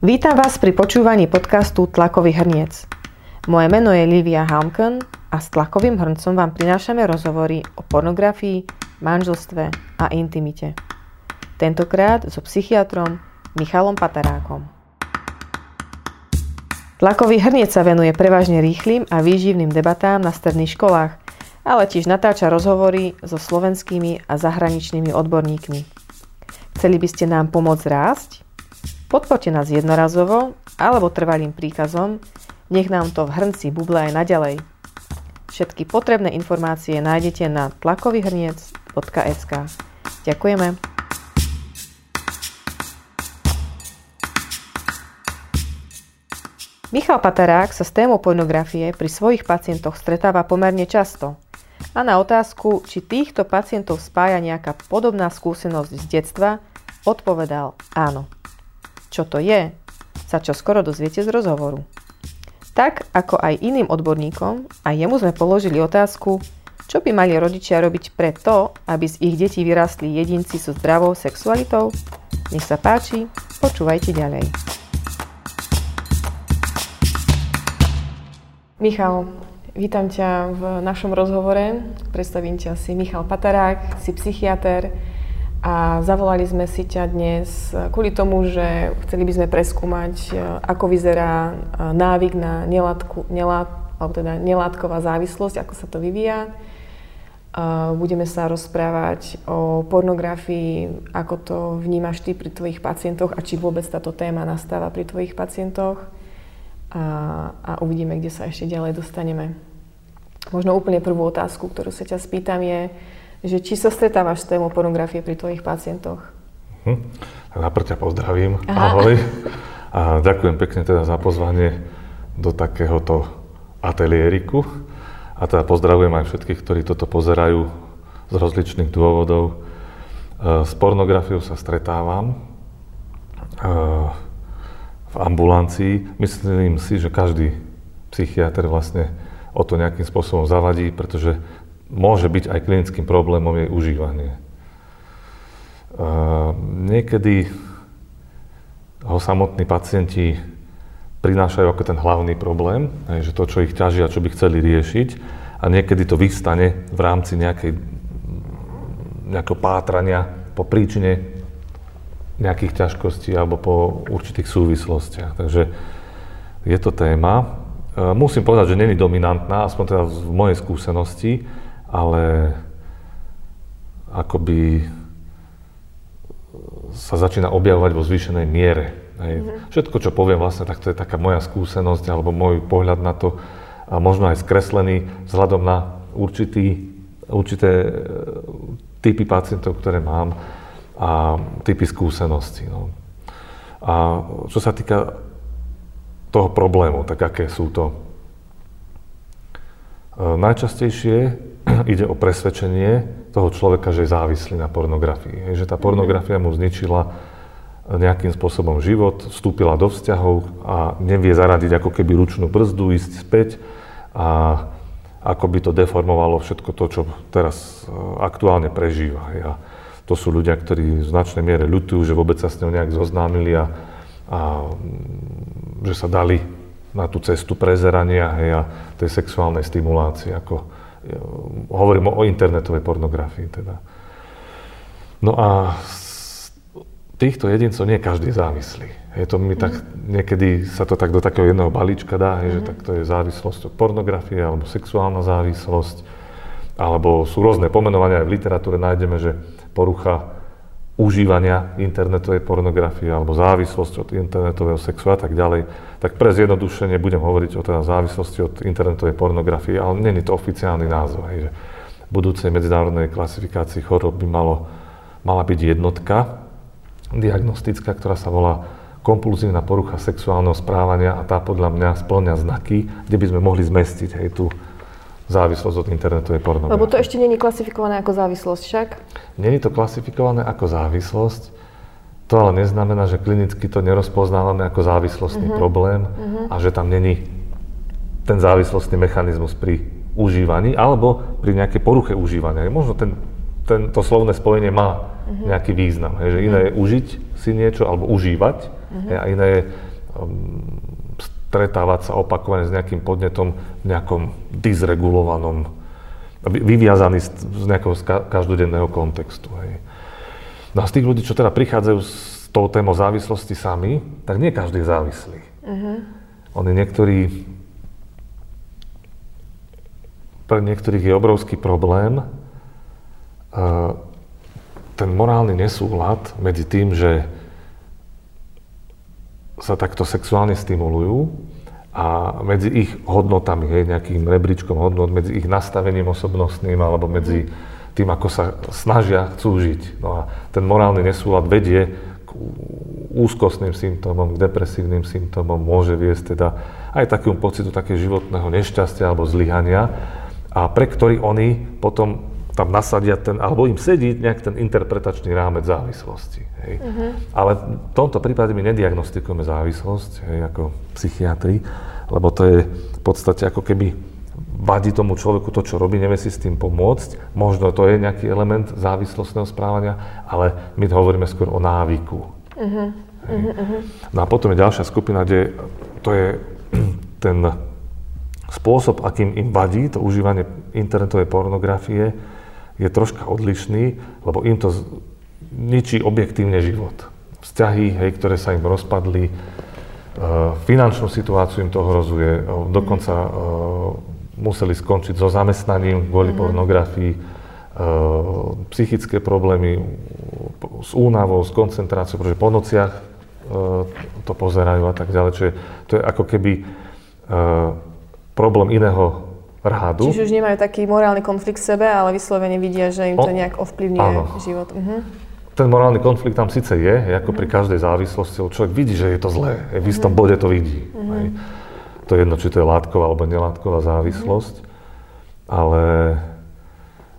Vítam vás pri počúvaní podcastu Tlakový hrniec. Moje meno je Livia Halmken a s Tlakovým hrncom vám prinášame rozhovory o pornografii, manželstve a intimite. Tentokrát so psychiatrom Michalom Patarákom. Tlakový hrniec sa venuje prevažne rýchlým a výživným debatám na stredných školách, ale tiež natáča rozhovory so slovenskými a zahraničnými odborníkmi. Chceli by ste nám pomôcť rásť? Podporte nás jednorazovo alebo trvalým príkazom, nech nám to v hrnci buble aj naďalej. Všetky potrebné informácie nájdete na tlakovyhrniec.sk. Ďakujeme. Michal Patarák sa s témou pornografie pri svojich pacientoch stretáva pomerne často. A na otázku, či týchto pacientov spája nejaká podobná skúsenosť z detstva, odpovedal áno. Čo to je, sa čo skoro dozviete z rozhovoru. Tak ako aj iným odborníkom, aj jemu sme položili otázku, čo by mali rodičia robiť preto, aby z ich detí vyrastli jedinci so zdravou sexualitou? Nech sa páči, počúvajte ďalej. Michal, vítam ťa v našom rozhovore. Predstavím ťa si Michal Patarák, si psychiatr, a zavolali sme si ťa dnes kvôli tomu, že chceli by sme preskúmať, e, ako vyzerá e, návyk na nelátku, nelát, alebo teda nelátková závislosť, ako sa to vyvíja. E, budeme sa rozprávať o pornografii, ako to vnímaš ty pri tvojich pacientoch a či vôbec táto téma nastáva pri tvojich pacientoch. A, a uvidíme, kde sa ešte ďalej dostaneme. Možno úplne prvú otázku, ktorú sa ťa spýtam je, že či sa stretávaš s témou pornografie pri tvojich pacientoch? Hm. Tak najprv ťa pozdravím. Aha. Ahoj. A ďakujem pekne teda za pozvanie do takéhoto ateliériku. A teda pozdravujem aj všetkých, ktorí toto pozerajú z rozličných dôvodov. E, s pornografiou sa stretávam e, v ambulancii. Myslím si, že každý psychiatr vlastne o to nejakým spôsobom zavadí, pretože môže byť aj klinickým problémom jej užívanie. niekedy ho samotní pacienti prinášajú ako ten hlavný problém, že to, čo ich ťaží a čo by chceli riešiť a niekedy to vystane v rámci nejakej, nejakého pátrania po príčine nejakých ťažkostí alebo po určitých súvislostiach. Takže je to téma. Musím povedať, že není dominantná, aspoň teda v mojej skúsenosti, ale akoby sa začína objavovať vo zvýšenej miere. Hej. Mm-hmm. Všetko, čo poviem vlastne, tak to je taká moja skúsenosť alebo môj pohľad na to a možno aj skreslený vzhľadom na určitý, určité e, typy pacientov, ktoré mám a typy skúseností. No. A čo sa týka toho problému, tak aké sú to? E, najčastejšie ide o presvedčenie toho človeka, že je závislý na pornografii. Že tá pornografia mu zničila nejakým spôsobom život, vstúpila do vzťahov a nevie zaradiť ako keby ručnú brzdu, ísť späť a ako by to deformovalo všetko to, čo teraz e, aktuálne prežíva. A to sú ľudia, ktorí v značnej miere ľutujú, že vôbec sa s ňou nejak zoznámili a, a že sa dali na tú cestu prezerania hej, a tej sexuálnej stimulácie, ako, hovorím o internetovej pornografii teda. No a z týchto jedincov nie každý závislý. Je to mi tak, niekedy sa to tak do takého jedného balíčka dá, mm. že tak to je závislosť od pornografie alebo sexuálna závislosť, alebo sú rôzne pomenovania, aj v literatúre nájdeme, že porucha užívania internetovej pornografie alebo závislosť od internetového sexu a tak ďalej, tak pre zjednodušenie budem hovoriť o teda závislosti od internetovej pornografie, ale není to oficiálny názov. Hej, že v budúcej medzinárodnej klasifikácii chorob by malo, mala byť jednotka diagnostická, ktorá sa volá kompulzívna porucha sexuálneho správania a tá podľa mňa splňa znaky, kde by sme mohli zmestiť hej, tú závislosť od internetovej pornografie. Lebo to ešte není klasifikované ako závislosť však? Není to klasifikované ako závislosť, to ale neznamená, že klinicky to nerozpoznávame ako závislostný uh-huh. problém uh-huh. a že tam není ten závislostný mechanizmus pri užívaní alebo pri nejakej poruche užívania. Možno ten, ten, to slovné spojenie má uh-huh. nejaký význam. Hej, že iné je užiť si niečo alebo užívať uh-huh. hej, a iné je stretávať sa opakovane s nejakým podnetom v nejakom dysregulovanom, vyviazaný z, z nejakého každodenného kontextu. Hej. No a z tých ľudí, čo teda prichádzajú s tou témou závislosti sami, tak nie každý je závislý. Uh-huh. Oni niektorí, pre niektorých je obrovský problém uh, ten morálny nesúlad medzi tým, že sa takto sexuálne stimulujú a medzi ich hodnotami, hej, nejakým rebríčkom hodnot, medzi ich nastavením osobnostným alebo medzi tým, ako sa snažia, chcú žiť. No a ten morálny nesúlad vedie k úzkostným symptómom, k depresívnym symptómom, môže viesť teda aj takému pocitu také životného nešťastia alebo zlyhania a pre ktorý oni potom tam nasadia ten, alebo im sedí nejak ten interpretačný rámec závislosti. Hej. Uh-huh. Ale v tomto prípade my nediagnostikujeme závislosť hej, ako psychiatri, lebo to je v podstate ako keby vadí tomu človeku to, čo robí, nevie si s tým pomôcť. Možno to je nejaký element závislostného správania, ale my hovoríme skôr o návyku. Uh-huh. Uh-huh. No a potom je ďalšia skupina, kde to je ten spôsob, akým im vadí to užívanie internetovej pornografie, je troška odlišný, lebo im to ničí objektívne život. Vzťahy, hej, ktoré sa im rozpadli, e, finančnú situáciu im to hrozuje, e, dokonca e, museli skončiť so zamestnaním kvôli mm-hmm. pornografii, psychické problémy s únavou, s koncentráciou, pretože po nociach to pozerajú a tak ďalej. Čiže to je ako keby problém iného rádu. Čiže už nemajú taký morálny konflikt v sebe, ale vyslovene vidia, že im to nejak ovplyvňuje áno. život. Uh-huh. Ten morálny konflikt tam síce je, ako pri každej závislosti, človek vidí, že je to zlé, v istom uh-huh. bode to vidí. Uh-huh. To je jedno, či to je látková alebo nelátková závislosť, uh-huh. ale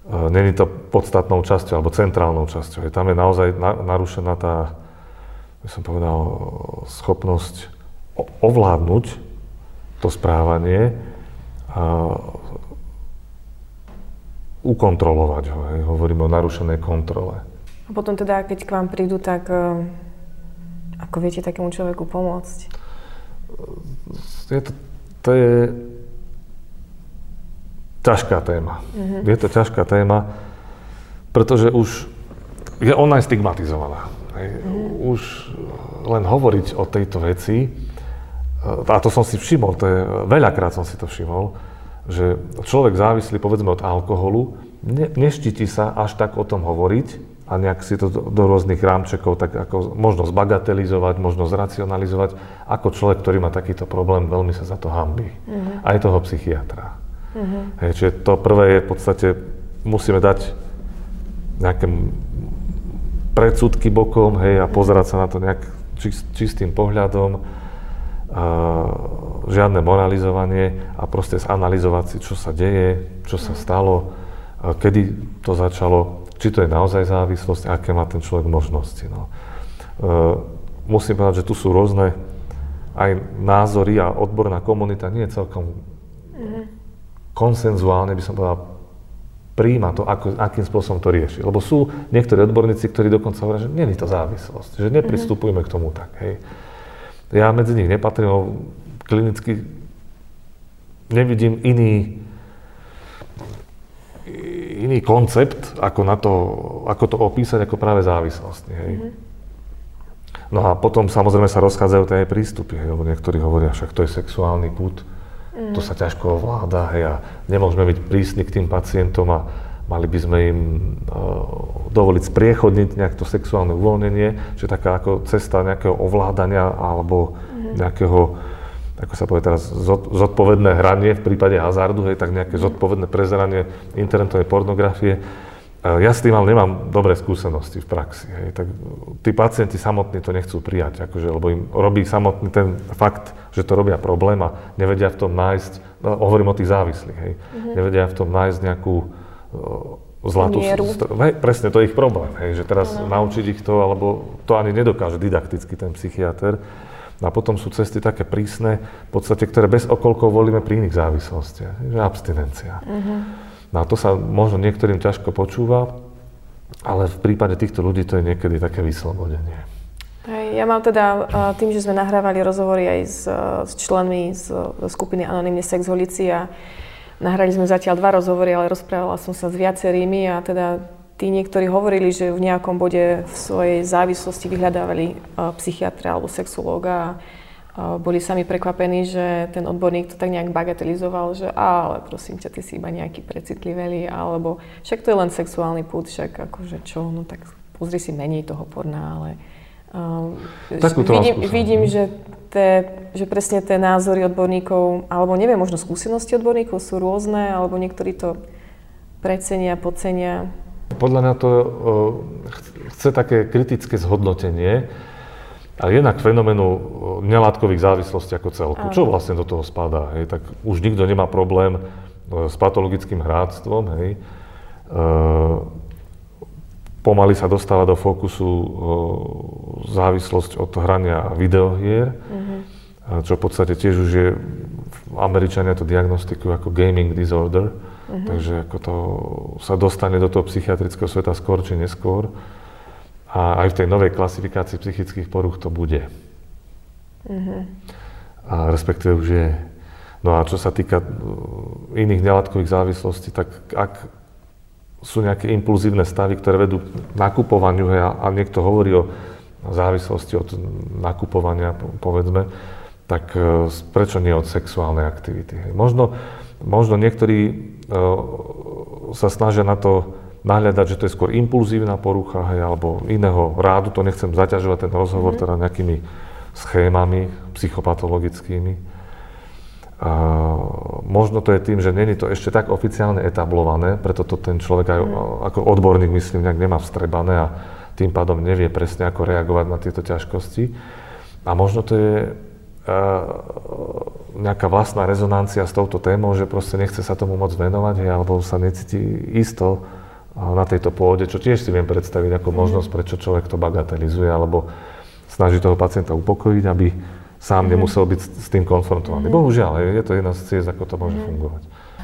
uh, není to podstatnou časťou alebo centrálnou časťou. Tam je naozaj na, narušená tá, by som povedal, schopnosť ovládnuť to správanie ukontrolovať ho. Hej. Hovoríme o narušenej kontrole. A potom teda, keď k vám prídu, tak uh, ako viete takému človeku pomôcť? Je to, to je ťažká téma. Uh-huh. Je to ťažká téma, pretože už je ona stigmatizovaná. Hej. Uh-huh. Už len hovoriť o tejto veci a to som si všimol, to je, veľakrát som si to všimol, že človek závislý povedzme od alkoholu ne, neštíti sa až tak o tom hovoriť a nejak si to do, do rôznych rámčekov tak ako možno zbagatelizovať, možno zracionalizovať, ako človek, ktorý má takýto problém, veľmi sa za to hambí. Uh-huh. Aj toho psychiatra. Uh-huh. Hej, čiže to prvé je v podstate, musíme dať nejaké predsudky bokom hej, a pozerať sa na to nejak čist, čistým pohľadom žiadne moralizovanie a proste zanalizovať si, čo sa deje, čo sa stalo, kedy to začalo, či to je naozaj závislosť, aké má ten človek možnosti. No. Musím povedať, že tu sú rôzne aj názory a odborná komunita nie je celkom mm-hmm. konsenzuálne, by som povedal, príjma to, ako, akým spôsobom to rieši. Lebo sú niektorí odborníci, ktorí dokonca hovoria, že nie je to závislosť, že nepristupujme mm-hmm. k tomu tak. Hej. Ja medzi nich nepatrím, klinicky nevidím iný, iný koncept, ako, na to, ako to opísať, ako práve závislosť. Hej. Mm-hmm. No a potom samozrejme sa rozchádzajú tie prístupy, hej, lebo niektorí hovoria, však to je sexuálny put, mm. to sa ťažko ovláda, hej, a nemôžeme byť prísni k tým pacientom a mali by sme im uh, dovoliť spriechodniť nejak to sexuálne uvoľnenie, že taká ako cesta nejakého ovládania alebo mm-hmm. nejakého, ako sa povie teraz, zodpovedné hranie v prípade hazardu, hej, tak nejaké zodpovedné prezeranie internetovej pornografie. Uh, ja s tým ale nemám dobré skúsenosti v praxi. Hej. Tak tí pacienti samotní to nechcú prijať, akože, lebo im robí samotný ten fakt, že to robia problém a nevedia v tom nájsť, no, hovorím o tých závislých, hej, mm-hmm. nevedia v tom nájsť nejakú zlatú... Mieru. Hej, presne, to je ich problém, hej, že teraz no. naučiť ich to, alebo to ani nedokáže didakticky ten psychiatr. A potom sú cesty také prísne, v podstate, ktoré bez okolkov volíme pri iných závislostiach, že abstinencia. Uh-huh. No a to sa možno niektorým ťažko počúva, ale v prípade týchto ľudí to je niekedy také vyslobodenie. Hej, Ja mám teda, tým, že sme nahrávali rozhovory aj s, s členmi z, skupiny Anonymne Sex Holici a nahrali sme zatiaľ dva rozhovory, ale rozprávala som sa s viacerými a teda tí niektorí hovorili, že v nejakom bode v svojej závislosti vyhľadávali psychiatra alebo sexológa a boli sami prekvapení, že ten odborník to tak nejak bagatelizoval, že ale prosím ťa, ty si iba nejaký precitliveli, alebo však to je len sexuálny pút, však akože čo, no tak pozri si menej toho porna, ale uh, vidím, vidím, že, te, že presne tie názory odborníkov, alebo neviem, možno skúsenosti odborníkov sú rôzne, alebo niektorí to precenia, podcenia. Podľa mňa to uh, chce také kritické zhodnotenie, a jednak fenoménu e, nelátkových závislostí ako celku. Čo vlastne do toho spadá? Hej? Tak už nikto nemá problém e, s patologickým hráctvom. Hej? Pomaly sa dostáva do fokusu závislosť od hrania videohier, mm-hmm. čo v podstate tiež už je, Američania to diagnostikujú ako gaming disorder, mm-hmm. takže ako to sa dostane do toho psychiatrického sveta skôr či neskôr. A aj v tej novej klasifikácii psychických poruch to bude. Mm-hmm. A respektíve už je. No a čo sa týka iných nelátkových závislostí, tak ak sú nejaké impulzívne stavy, ktoré vedú k nakupovaniu hej, a niekto hovorí o závislosti od nakupovania, povedzme, tak e, prečo nie od sexuálnej aktivity? Hej. Možno, možno niektorí e, sa snažia na to nahľadať, že to je skôr impulzívna porucha hej, alebo iného rádu, to nechcem zaťažovať ten rozhovor mm-hmm. teda nejakými schémami psychopatologickými. Možno to je tým, že není to ešte tak oficiálne etablované, preto to ten človek aj mm. ako odborník, myslím, nejak nemá vstrebané a tým pádom nevie presne, ako reagovať na tieto ťažkosti. A možno to je uh, nejaká vlastná rezonancia s touto témou, že proste nechce sa tomu moc venovať, hej, alebo sa necíti isto na tejto pôde, čo tiež si viem predstaviť ako mm. možnosť, prečo človek to bagatelizuje, alebo snaží toho pacienta upokojiť, aby sám mm-hmm. nemusel byť s tým konfrontovaný. Mm-hmm. Bohužiaľ, je to jedna z ciest, ako to môže mm-hmm. fungovať.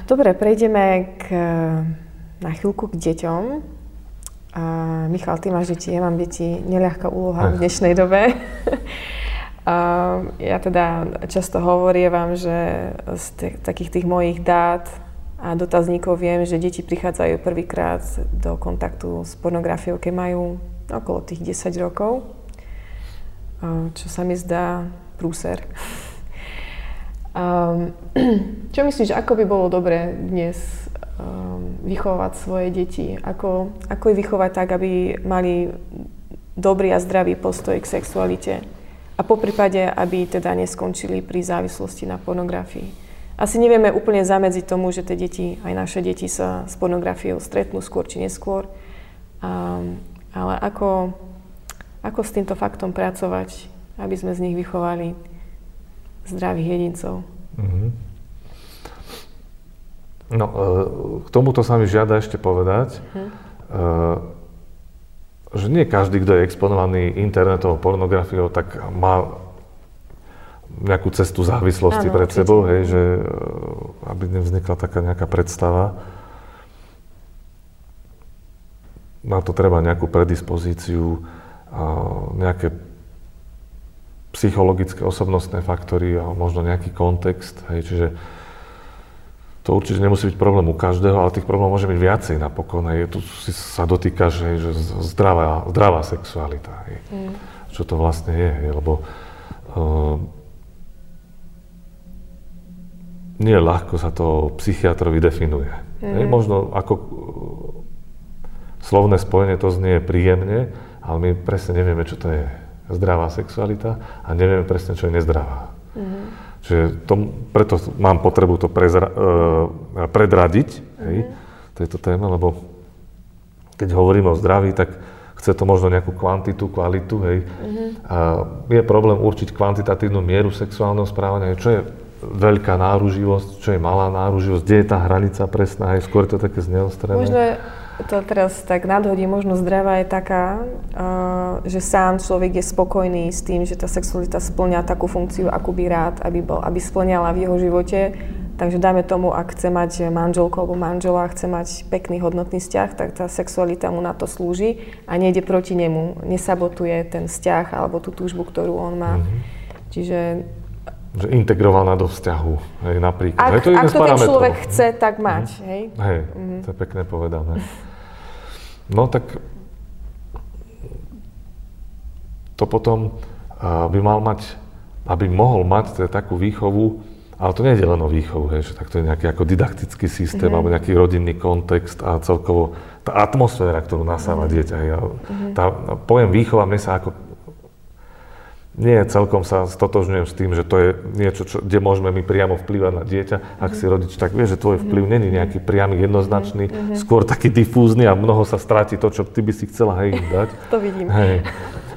Dobre, prejdeme k, na chvíľku k deťom. A Michal, ty máš deti, ja mám deti, neľahká úloha v dnešnej dobe. a ja teda často hovorím že z t- takých tých mojich dát a dotazníkov viem, že deti prichádzajú prvýkrát do kontaktu s pornografiou, keď majú okolo tých 10 rokov, čo sa mi zdá prúser. Um, čo myslíš, ako by bolo dobré dnes um, vychovať svoje deti? Ako, ako ich vychovať tak, aby mali dobrý a zdravý postoj k sexualite? A po prípade, aby teda neskončili pri závislosti na pornografii. Asi nevieme úplne zamedziť tomu, že tie deti, aj naše deti sa s pornografiou stretnú skôr či neskôr. Um, ale ako, ako s týmto faktom pracovať? Aby sme z nich vychovali zdravých jedincov. Mm-hmm. No, e, k tomuto sa mi žiada ešte povedať, mm-hmm. že nie každý, kto je exponovaný internetovou pornografiou, tak má nejakú cestu závislosti Áno, pred určite. sebou, hej, že aby nevznikla taká nejaká predstava. Na to treba nejakú predispozíciu, nejaké psychologické, osobnostné faktory a možno nejaký kontext. Hej, čiže to určite nemusí byť problém u každého, ale tých problémov môže byť viacej napokon. Hej. Tu si sa dotýkaš, hej, že zdravá, zdravá sexualita. Hej. Mm. Čo to vlastne je, hej, lebo uh, nie ľahko sa to psychiatrovi definuje. Mm. Hej, možno ako uh, slovné spojenie to znie príjemne, ale my presne nevieme, čo to je zdravá sexualita a nevieme presne, čo je nezdravá. Mm-hmm. Čiže to, preto mám potrebu to prezra, uh, predradiť, mm-hmm. hej, tejto téme, lebo keď hovorím o zdraví, tak chce to možno nejakú kvantitu, kvalitu, hej. Mm-hmm. A je problém určiť kvantitatívnu mieru sexuálneho správania, čo je veľká náruživosť, čo je malá náruživosť, kde je tá hranica presná, hej, skôr to také zneostrené. Možno to teraz tak nadhodí, možno zdravá je taká, že sám človek je spokojný s tým, že tá sexualita splňa takú funkciu, akú by rád, aby, bol, aby splňala v jeho živote Takže dajme tomu, ak chce mať manželku alebo manžela, chce mať pekný hodnotný vzťah, tak tá sexualita mu na to slúži a nejde proti nemu, nesabotuje ten vzťah alebo tú túžbu, ktorú on má. Mm-hmm. Čiže že integrovaná do vzťahu, hej, napríklad. Ak, hej, to, ak to ten človek chce, tak mať, mm. hej? Hej, mm. to je pekne povedané. No tak to potom by mal mať, aby mohol mať teda takú výchovu, ale to nie je len o výchovu, hej, že tak to je nejaký ako didaktický systém, mm alebo nejaký rodinný kontext a celkovo tá atmosféra, ktorú nasáva mm dieťa. Hej, mm tá, pojem výchova mne sa ako nie celkom sa stotožňujem s tým, že to je niečo, čo, kde môžeme my priamo vplývať na dieťa. Ak si rodič, tak vie, že tvoj vplyv mm není nejaký priamy, jednoznačný, mm-hmm. skôr taký difúzny a mnoho sa stráti to, čo ty by si chcela hej dať. to vidím. Hej.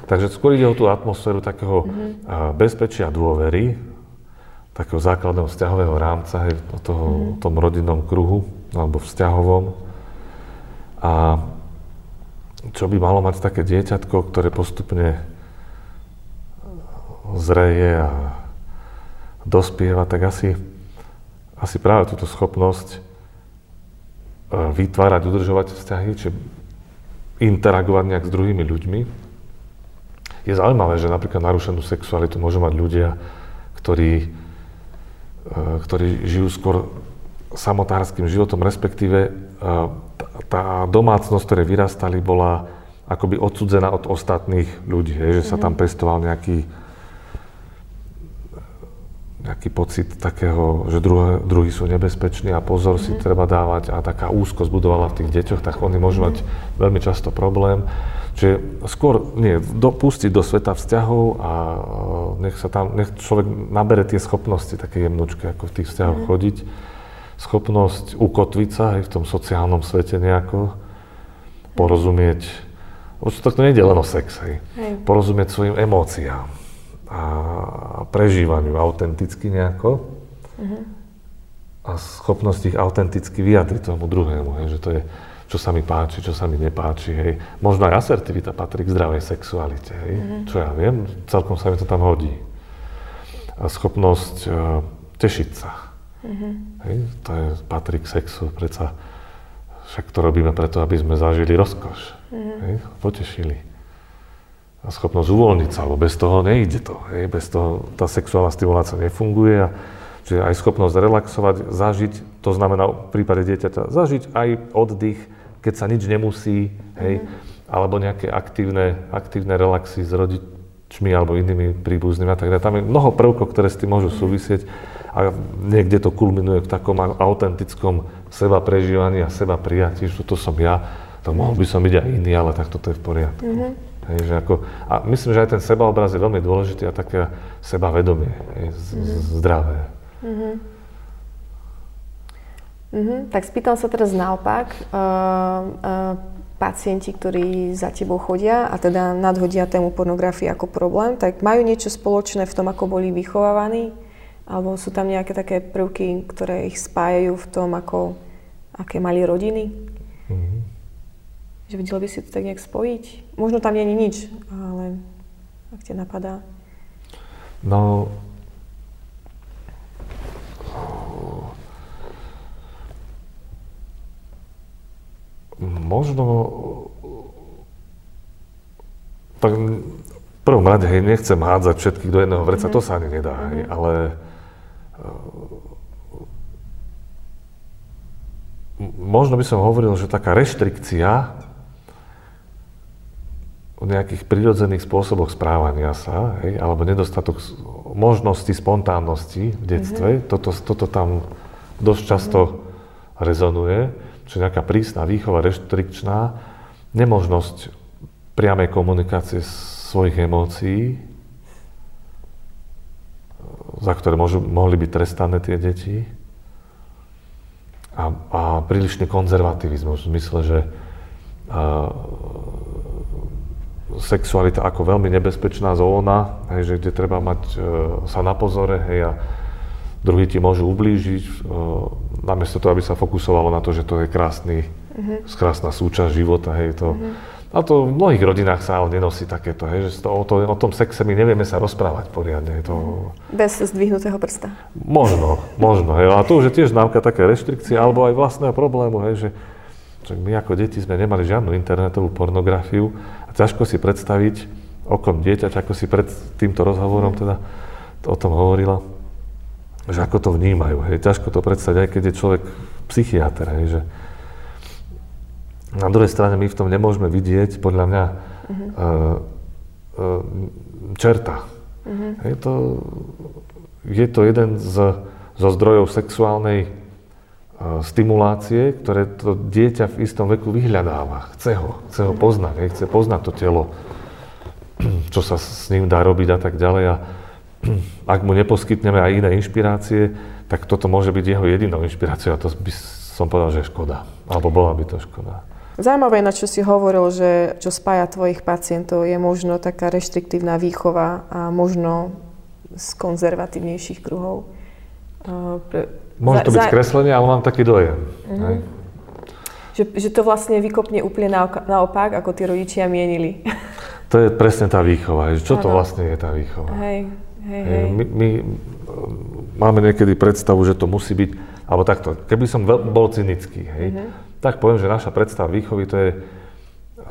Takže skôr ide o tú atmosféru takého mm-hmm. bezpečia a dôvery, takého základného vzťahového rámca, hej, o toho, mm-hmm. tom rodinnom kruhu, alebo vzťahovom. A čo by malo mať také dieťatko, ktoré postupne zreje a dospieva, tak asi, asi práve túto schopnosť e, vytvárať, udržovať vzťahy, či interagovať nejak s druhými ľuďmi. Je zaujímavé, že napríklad narušenú sexualitu môžu mať ľudia, ktorí, e, ktorí žijú skôr samotárským životom, respektíve e, tá domácnosť, ktoré vyrastali, bola akoby odsudzená od ostatných ľudí, hej, že sa tam mhm. pestoval nejaký nejaký pocit takého, že druhé, druhí sú nebezpeční a pozor mm-hmm. si mhm. treba dávať a taká úzkosť budovala v tých deťoch, tak oni môžu mm-hmm. mať veľmi často problém. Čiže skôr nie, dopustiť do sveta vzťahov a nech sa tam, nech človek nabere tie schopnosti také jemnúčke, ako v tých vzťahoch mm-hmm. chodiť. Schopnosť ukotviť sa aj v tom sociálnom svete nejako, porozumieť, už to nie je len o sex, hej. Hej. porozumieť svojim emóciám a prežívaniu autenticky nejako uh-huh. a schopnosť ich autenticky vyjadriť tomu druhému, hej, že to je, čo sa mi páči, čo sa mi nepáči, hej. Možno aj asertivita patrí k zdravej sexualite, hej, uh-huh. čo ja viem, celkom sa mi to tam hodí. A schopnosť uh, tešiť sa, uh-huh. hej, to je, patrí k sexu, predsa však to robíme preto, aby sme zažili rozkoš, uh-huh. hej, potešili schopnosť uvoľniť sa, lebo bez toho nejde to. Hej? Bez toho tá sexuálna stimulácia nefunguje. A, čiže aj schopnosť relaxovať, zažiť, to znamená v prípade dieťaťa, zažiť aj oddych, keď sa nič nemusí, hej? Mm. alebo nejaké aktívne, aktívne relaxy s rodičmi alebo inými príbuznými a tak ďalej. Tam je mnoho prvkov, ktoré s tým môžu súvisieť a niekde to kulminuje v takom autentickom seba prežívaní a seba prijatí, že to som ja, to mohol by som byť aj iný, ale tak toto je v poriadku. Mm-hmm. Hej, že ako, a myslím, že aj ten sebaobraz je veľmi dôležitý a také sebavedomie je mm-hmm. zdravé. Mm-hmm. Mm-hmm. Tak spýtam sa teraz naopak. Uh, uh, pacienti, ktorí za tebou chodia a teda nadhodia tému pornografie ako problém, tak majú niečo spoločné v tom, ako boli vychovávaní? Alebo sú tam nejaké také prvky, ktoré ich spájajú v tom, ako, aké mali rodiny? Mm-hmm. Že vedel by si to tak nejak spojiť? Možno tam nie je nič, ale ak ti napadá. No, možno tak v prvom rade, hej, nechcem hádzať všetkých do jedného vreca, mm-hmm. to sa ani nedá, mm-hmm. hej, ale možno by som hovoril, že taká reštrikcia o nejakých prirodzených spôsoboch správania sa, hej, alebo nedostatok možnosti spontánnosti v detstve, mm-hmm. toto, toto tam dosť často mm-hmm. rezonuje, čiže nejaká prísna výchova, reštrikčná, nemožnosť priamej komunikácie svojich emócií, za ktoré môžu, mohli byť trestané tie deti, a, a prílišný konzervativizmus v zmysle, že a, sexualita ako veľmi nebezpečná zóna, hej, že kde treba mať e, sa na pozore, hej, a druhí ti môžu ublížiť, e, namiesto toho, aby sa fokusovalo na to, že to je krásny, uh-huh. krásna súčasť života, hej, to, uh-huh. A to v mnohých rodinách sa ale nenosí takéto, hej, že to, o, to, o tom sexe my nevieme sa rozprávať poriadne. To... Bez zdvihnutého prsta. Možno, možno. Hej. A to už je tiež známka také reštrikcie, alebo aj vlastného problému, hej, že, že my ako deti sme nemali žiadnu internetovú pornografiu ťažko si predstaviť okom dieťaťa, ako si pred týmto rozhovorom teda o tom hovorila, že ako to vnímajú. Hej. Ťažko to predstaviť, aj keď je človek psychiatr, hej, že, na druhej strane my v tom nemôžeme vidieť, podľa mňa, uh-huh. uh, uh, čerta. Uh-huh. Je, to, je to jeden z, zo zdrojov sexuálnej stimulácie, ktoré to dieťa v istom veku vyhľadáva. Chce ho, chce ho poznať, chce poznať to telo, čo sa s ním dá robiť a tak ďalej. A ak mu neposkytneme aj iné inšpirácie, tak toto môže byť jeho jedinou inšpiráciou a to by som povedal, že je škoda. Alebo bola by to škoda. Zaujímavé, na čo si hovoril, že čo spája tvojich pacientov, je možno taká reštriktívna výchova a možno z konzervatívnejších kruhov. Môže to byť skreslenie, ale mám taký dojem. Uh-huh. Že, že to vlastne vykopne úplne naopak, ako tí rodičia mienili. To je presne tá výchova. Čo ano. to vlastne je tá výchova? Hej, hej, hej. My, my máme niekedy predstavu, že to musí byť, alebo takto, keby som bol cynický, hej, uh-huh tak poviem, že naša predstava výchovy to je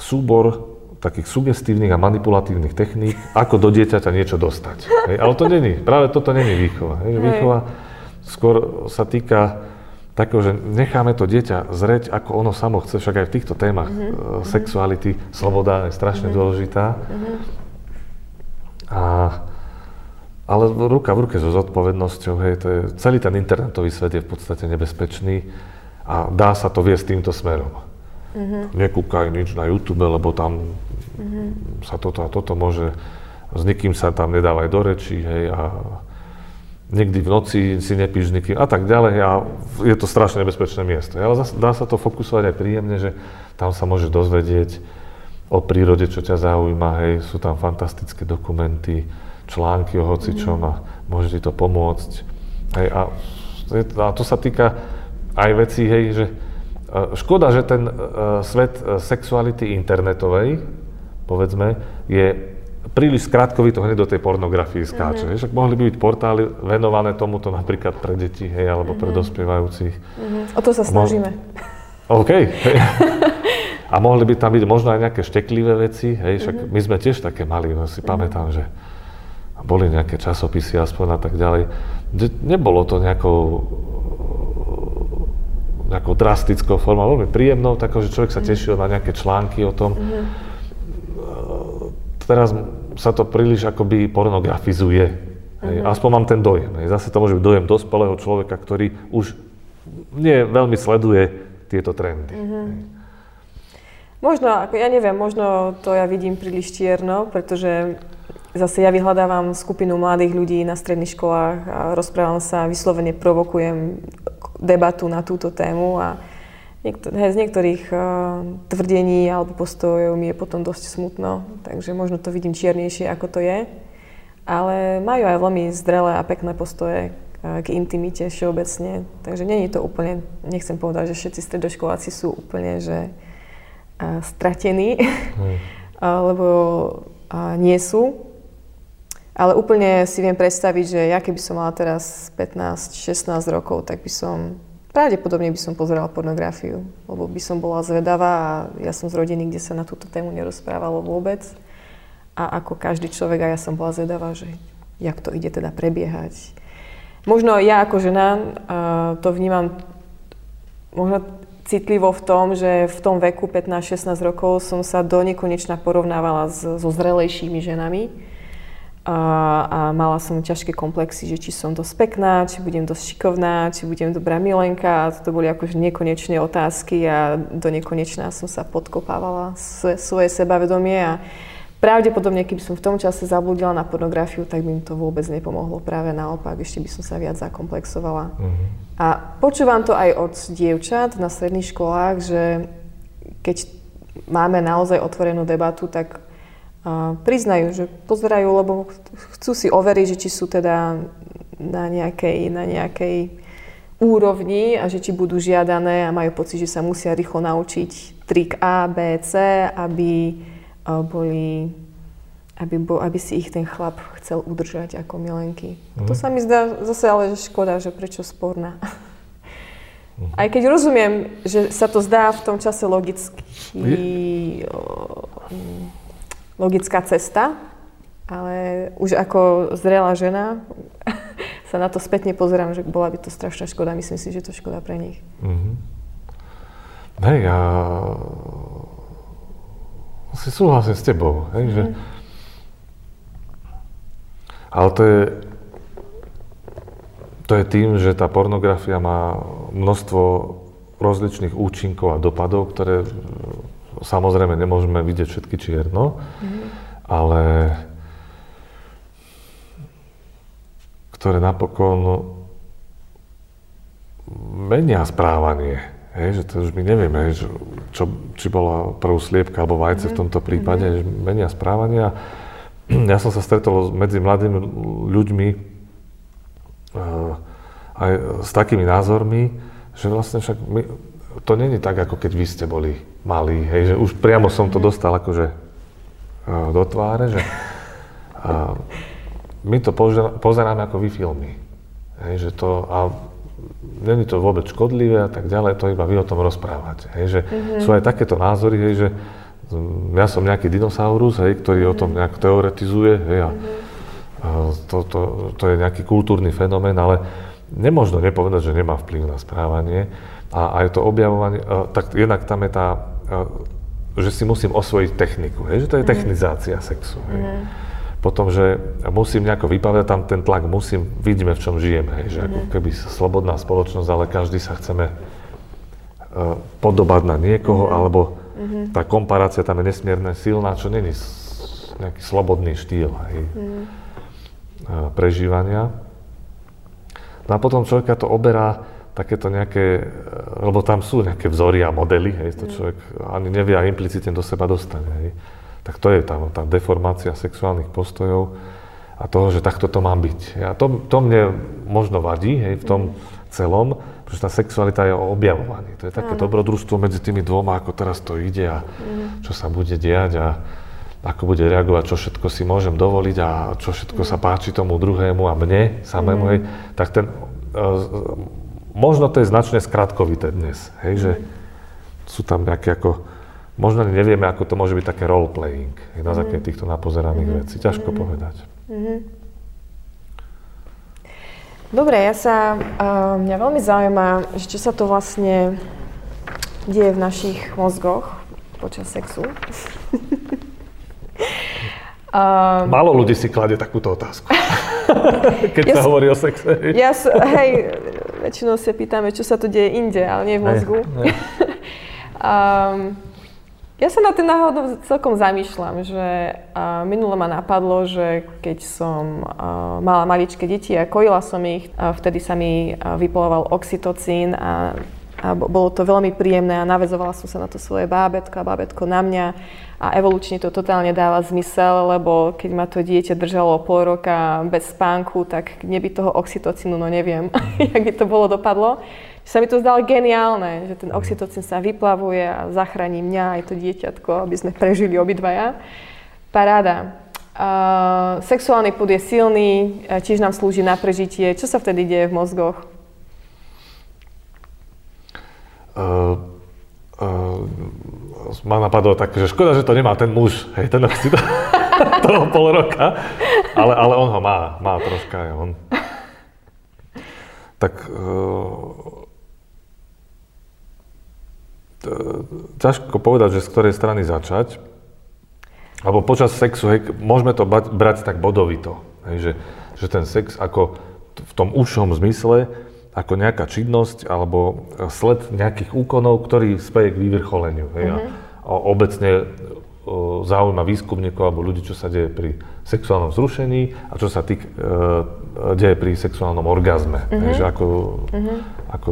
súbor takých sugestívnych a manipulatívnych techník, ako do dieťaťa niečo dostať. Hej, ale to není, práve toto není výchova. Hej, výchova skôr sa týka takého, že necháme to dieťa zreť, ako ono samo chce, však aj v týchto témach mm-hmm. sexuality, sloboda je strašne mm-hmm. dôležitá. Mm-hmm. A, ale ruka v ruke so zodpovednosťou, hej, to je, celý ten internetový svet je v podstate nebezpečný a dá sa to viesť týmto smerom. Uh-huh. Nekúkaj nič na YouTube, lebo tam uh-huh. sa toto a toto môže, s nikým sa tam nedávaj do rečí, hej, a niekdy v noci si nepíš nikým a tak ďalej a je to strašne nebezpečné miesto. Ale dá sa to fokusovať aj príjemne, že tam sa môže dozvedieť o prírode, čo ťa zaujíma, hej, sú tam fantastické dokumenty, články o hocičom a môže ti to pomôcť. Hej, a, a to sa týka aj veci, hej, že e, škoda, že ten uh, svet uh, sexuality internetovej, povedzme, je príliš skrátkový to hneď do tej pornografii skáče. Mm-hmm. Však mohli by byť portály venované tomuto napríklad pre deti, hej, alebo pre mm-hmm. dospievajúcich. Mm-hmm. O to sa snažíme. Mo- OK. A mohli by tam byť možno aj nejaké šteklivé veci, hej, však mm-hmm. my sme tiež také mali, no si mm-hmm. pamätám, že boli nejaké časopisy aspoň a tak ďalej. Nebolo to nejakou nejakou drastickou formou, veľmi príjemnou, takou, že človek sa mhm. tešil na nejaké články o tom. Mm-hmm. Teraz sa to príliš akoby pornografizuje. Mm-hmm. Aspoň mám ten dojem. Hej. Zase to môže byť dojem dospelého človeka, ktorý už nie veľmi sleduje tieto trendy. Mm-hmm. Možno, ako ja neviem, možno to ja vidím príliš čierno, pretože zase ja vyhľadávam skupinu mladých ľudí na stredných školách a rozprávam sa, vyslovene provokujem debatu na túto tému a niektor- z niektorých uh, tvrdení alebo postojov mi je potom dosť smutno, takže možno to vidím čiernejšie, ako to je. Ale majú aj veľmi zrelé a pekné postoje uh, k intimite všeobecne, takže není to úplne, nechcem povedať, že všetci stredoškoláci sú úplne, že uh, stratení, mm. lebo nie sú. Ale úplne si viem predstaviť, že ja keby som mala teraz 15-16 rokov, tak by som, pravdepodobne by som pozerala pornografiu, lebo by som bola zvedavá a ja som z rodiny, kde sa na túto tému nerozprávalo vôbec. A ako každý človek, a ja som bola zvedavá, že jak to ide teda prebiehať. Možno ja ako žena to vnímam možno citlivo v tom, že v tom veku 15-16 rokov som sa do nekonečna porovnávala so zrelejšími ženami a, a mala som ťažké komplexy, že či som dosť pekná, či budem dosť šikovná, či budem dobrá milenka. A to boli akože nekonečné otázky a do nekonečná som sa podkopávala svoje sebavedomie a pravdepodobne, keby som v tom čase zablúdila na pornografiu, tak by mi to vôbec nepomohlo. Práve naopak, ešte by som sa viac zakomplexovala. Mm-hmm. A počúvam to aj od dievčat na stredných školách, že keď máme naozaj otvorenú debatu, tak priznajú, že pozerajú, lebo chcú si overiť, že či sú teda na nejakej, na nejakej úrovni a že či budú žiadané a majú pocit, že sa musia rýchlo naučiť trik A, B, C, aby boli aby, bo, aby si ich ten chlap chcel udržať ako milenky. Mm. To sa mi zdá zase ale že škoda, že prečo sporná. Mm. Aj keď rozumiem, že sa to zdá v tom čase logický, logická cesta, ale už ako zrelá žena sa na to spätne pozerám, že bola by to strašná škoda. Myslím si, že to škoda pre nich. Mm-hmm. Hej, ja si súhlasím s tebou, hej, mm-hmm. že mhm. Ale to je, to je tým, že tá pornografia má množstvo rozličných účinkov a dopadov, ktoré samozrejme nemôžeme vidieť všetky čierno, mm. ale ktoré napokon menia správanie. Hej, že to už my nevieme, že, čo, či bola prvú sliepka alebo vajce mm. v tomto prípade, mm. že menia správania ja som sa stretol medzi mladými ľuďmi uh, aj s takými názormi, že vlastne však my, to není tak, ako keď vy ste boli malí, hej, že už priamo som to dostal akože uh, do tváre, že uh, my to pozeráme ako vy filmy. Hej, že to, a není to vôbec škodlivé a tak ďalej, to iba vy o tom rozprávate. Hej, že mm-hmm. sú aj takéto názory, hej, že ja som nejaký dinosaurus, hej, ktorý o tom nejak teoretizuje, hej, a, a to, to, to je nejaký kultúrny fenomén, ale nemôžno nepovedať, že nemá vplyv na správanie. A aj to objavovanie, a, tak jednak tam je tá, a, že si musím osvojiť techniku, hej, že to je mhm. technizácia sexu. Hej. Mm. Potom, že musím nejako vypavedať tam ten tlak, musím, vidíme, v čom žijeme, hej, že mm. ako mhm. keby slobodná spoločnosť, ale každý sa chceme uh, podobať na niekoho, mm. alebo Mm-hmm. Tá komparácia tam je nesmierne silná, čo není nejaký slobodný štýl hej, mm-hmm. prežívania. No a potom človeka to oberá takéto nejaké, lebo tam sú nejaké vzory a modely, hej, to mhm. človek ani nevie a implicitne do seba dostane. Hej. Tak to je tam tá deformácia sexuálnych postojov a toho, že takto to má byť. A to, to mne možno vadí hej, v tom mm. celom, pretože tá sexualita je o objavovaní. To je také Áno. dobrodružstvo medzi tými dvoma, ako teraz to ide a mm. čo sa bude diať a ako bude reagovať, čo všetko si môžem dovoliť a čo všetko mm. sa páči tomu druhému a mne samému, mm. hej, tak ten, uh, možno to je značne skratkovité dnes, hej, že sú tam nejaké ako, možno nevieme, ako to môže byť také role-playing hej, na základe mm. týchto napozeraných mm. vecí, ťažko mm. povedať. Mm. Dobre, ja sa, uh, mňa veľmi zaujíma, že čo sa to vlastne deje v našich mozgoch počas sexu. um, Málo ľudí si kladie takúto otázku, keď ja sa hovorí o sexe. Ja, hej, väčšinou sa pýtame, čo sa tu deje inde, ale nie v mozgu. Um, ja sa na ten náhodou celkom zamýšľam, že uh, minule ma napadlo, že keď som uh, mala maličké deti a kojila som ich, uh, vtedy sa mi uh, vypoloval oxytocín a, a bolo to veľmi príjemné a navezovala som sa na to svoje bábetko a bábetko na mňa a evolučne to totálne dáva zmysel, lebo keď ma to dieťa držalo pol roka bez spánku, tak neby toho oxytocínu, no neviem, jak by to bolo dopadlo sa mi to zdalo geniálne, že ten oxytocín sa vyplavuje a zachráni mňa aj to dieťatko, aby sme prežili obidvaja. Paráda. Uh, sexuálny púd je silný, tiež nám slúži na prežitie. Čo sa vtedy deje v mozgoch? Uh, ma napadlo tak, že škoda, že to nemá ten muž, hej, ten oxytocín toho pol roka, ale, ale on ho má, má troška aj on. Tak uh, ťažko povedať, že z ktorej strany začať. Alebo počas sexu, hej, môžeme to brať, brať tak bodovito. Hej, že, že ten sex ako v tom užšom zmysle, ako nejaká činnosť alebo sled nejakých úkonov, ktorý speje k vyvrcholeniu. Hej, mm-hmm. a, obecne o, zaujíma výskumníkov alebo ľudí, čo sa deje pri sexuálnom zrušení a čo sa týk, e, deje pri sexuálnom orgazme. Mm-hmm. Hej, že ako, mm-hmm. ako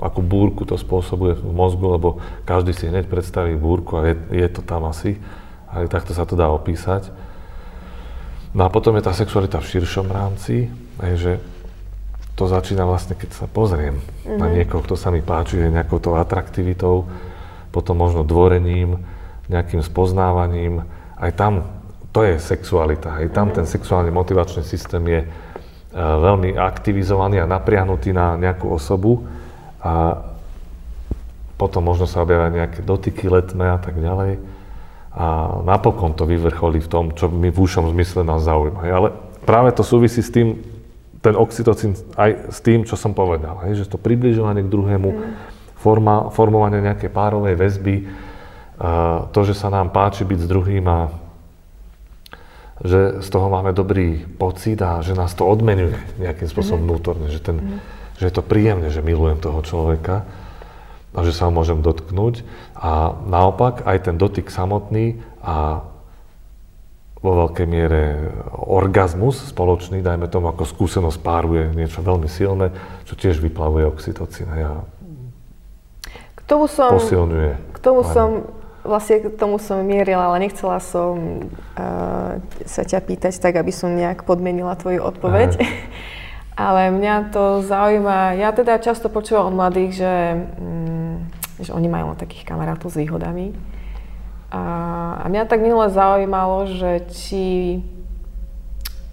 akú búrku to spôsobuje v mozgu, lebo každý si hneď predstaví búrku a je, je to tam asi. Ale takto sa to dá opísať. No a potom je tá sexualita v širšom rámci, že to začína vlastne, keď sa pozriem mm-hmm. na niekoho, kto sa mi páči, že nejakou tou atraktivitou, potom možno dvorením, nejakým spoznávaním. Aj tam to je sexualita. Aj tam mm-hmm. ten sexuálny motivačný systém je uh, veľmi aktivizovaný a napriahnutý na nejakú osobu. A potom možno sa objavia nejaké dotyky letné a tak ďalej. A napokon to vyvrcholí v tom, čo my v úšom zmysle nás zaujíma. Ale práve to súvisí s tým, ten oxytocín aj s tým, čo som povedal, hej, že to približovanie k druhému, mm. forma, formovanie nejakej párovej väzby, a to, že sa nám páči byť s druhým a že z toho máme dobrý pocit a že nás to odmenuje nejakým spôsobom mm. vnútorne, že, ten, mm. že je to príjemné, že milujem toho človeka a že sa ho môžem dotknúť. A naopak aj ten dotyk samotný a vo veľkej miere orgazmus spoločný, dajme tomu, ako skúsenosť páruje niečo veľmi silné, čo tiež vyplavuje oxytocín a k tomu som, posilňuje. K tomu som, vlastne k tomu som mierila, ale nechcela som uh, sa ťa pýtať tak, aby som nejak podmenila tvoju odpoveď. ale mňa to zaujíma, ja teda často počúvam od mladých, že, mm, že oni majú takých kamarátov s výhodami a, a mňa tak minule zaujímalo, že či,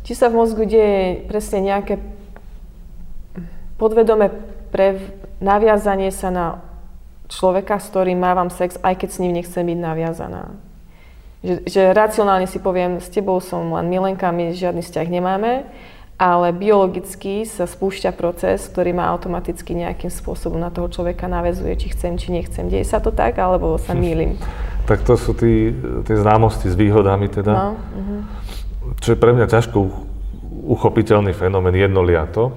či sa v mozgu deje presne nejaké podvedome pre naviazanie sa na človeka, s ktorým mávam sex, aj keď s ním nechcem byť naviazaná. Že, že racionálne si poviem, s tebou som len milenka, my žiadny vzťah nemáme, ale biologicky sa spúšťa proces, ktorý ma automaticky nejakým spôsobom na toho človeka navezuje, či chcem, či nechcem. Deje sa to tak, alebo sa mýlim? Tak to sú tí, tie známosti s výhodami teda, no, uh-huh. čo je pre mňa ťažko uchopiteľný fenomén jednoliato,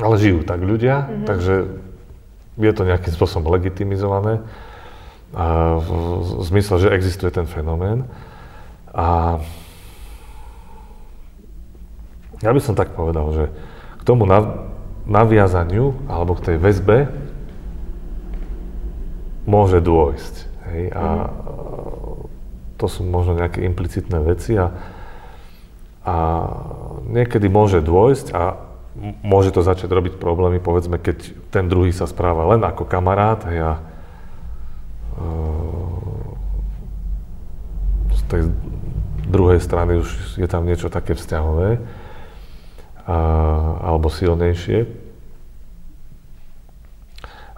ale žijú tak ľudia, uh-huh. takže je to nejakým spôsobom legitimizované a v, v zmysle, že existuje ten fenomén. A ja by som tak povedal, že k tomu naviazaniu alebo k tej väzbe môže dôjsť. Hej? A to sú možno nejaké implicitné veci a, a niekedy môže dôjsť a môže to začať robiť problémy, povedzme, keď ten druhý sa správa len ako kamarát hej, a z tej druhej strany už je tam niečo také vzťahové a, alebo silnejšie.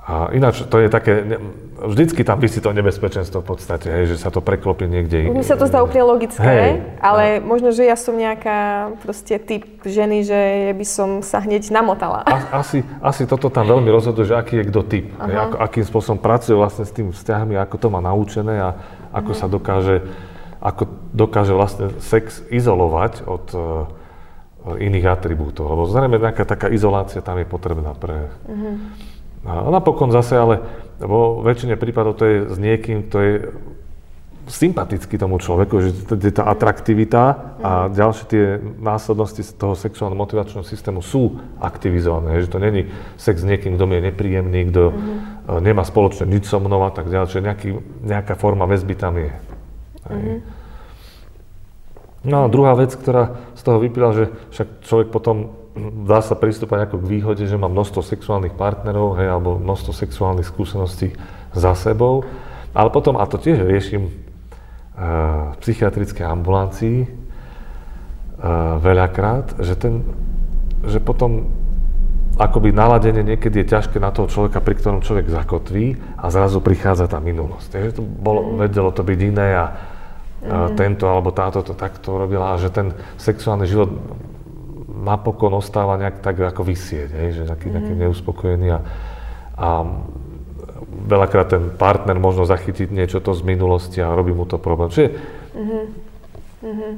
A ináč to je také, vždycky tam vysí to nebezpečenstvo v podstate, hej, že sa to preklopí niekde. Mi sa to zdá úplne logické, hej, ale no. možno, že ja som nejaká proste typ ženy, že by som sa hneď namotala. A, asi, asi toto tam veľmi rozhoduje, že aký je kto typ, hej, ako, akým spôsobom pracuje vlastne s tými vzťahmi, ako to má naučené a ako uh-huh. sa dokáže, ako dokáže vlastne sex izolovať od iných atribútov. Lebo zrejme nejaká taká izolácia tam je potrebná pre... Uh-huh. A napokon zase ale vo väčšine prípadov to je s niekým, kto je sympatický tomu človeku, že je tá atraktivita a mhm. ďalšie tie následnosti z toho sexuálno motivačného systému sú aktivizované. Že to není sex s niekým, kto mi je nepríjemný, kto uh-huh. nemá spoločné nič so mnou a tak ďalej. Čiže nejaký, nejaká forma väzby tam je. Uh-huh. No a druhá vec, ktorá z toho vypila, že však človek potom dá sa pristúpať ako k výhode, že má množstvo sexuálnych partnerov, hej, alebo množstvo sexuálnych skúseností za sebou. Ale potom, a to tiež riešim uh, v psychiatrickej ambulancii uh, veľakrát, že, ten, že potom akoby naladenie niekedy je ťažké na toho človeka, pri ktorom človek zakotví a zrazu prichádza tá minulosť. Takže to bolo, vedelo to byť iné a tento alebo táto to takto robila a že ten sexuálny život napokon ostáva nejak tak ako vysieť, hej, že taký, mm. taký neuspokojený a, a veľakrát ten partner možno zachytiť niečo to z minulosti a robí mu to problém. Čiže mm-hmm. Mm-hmm.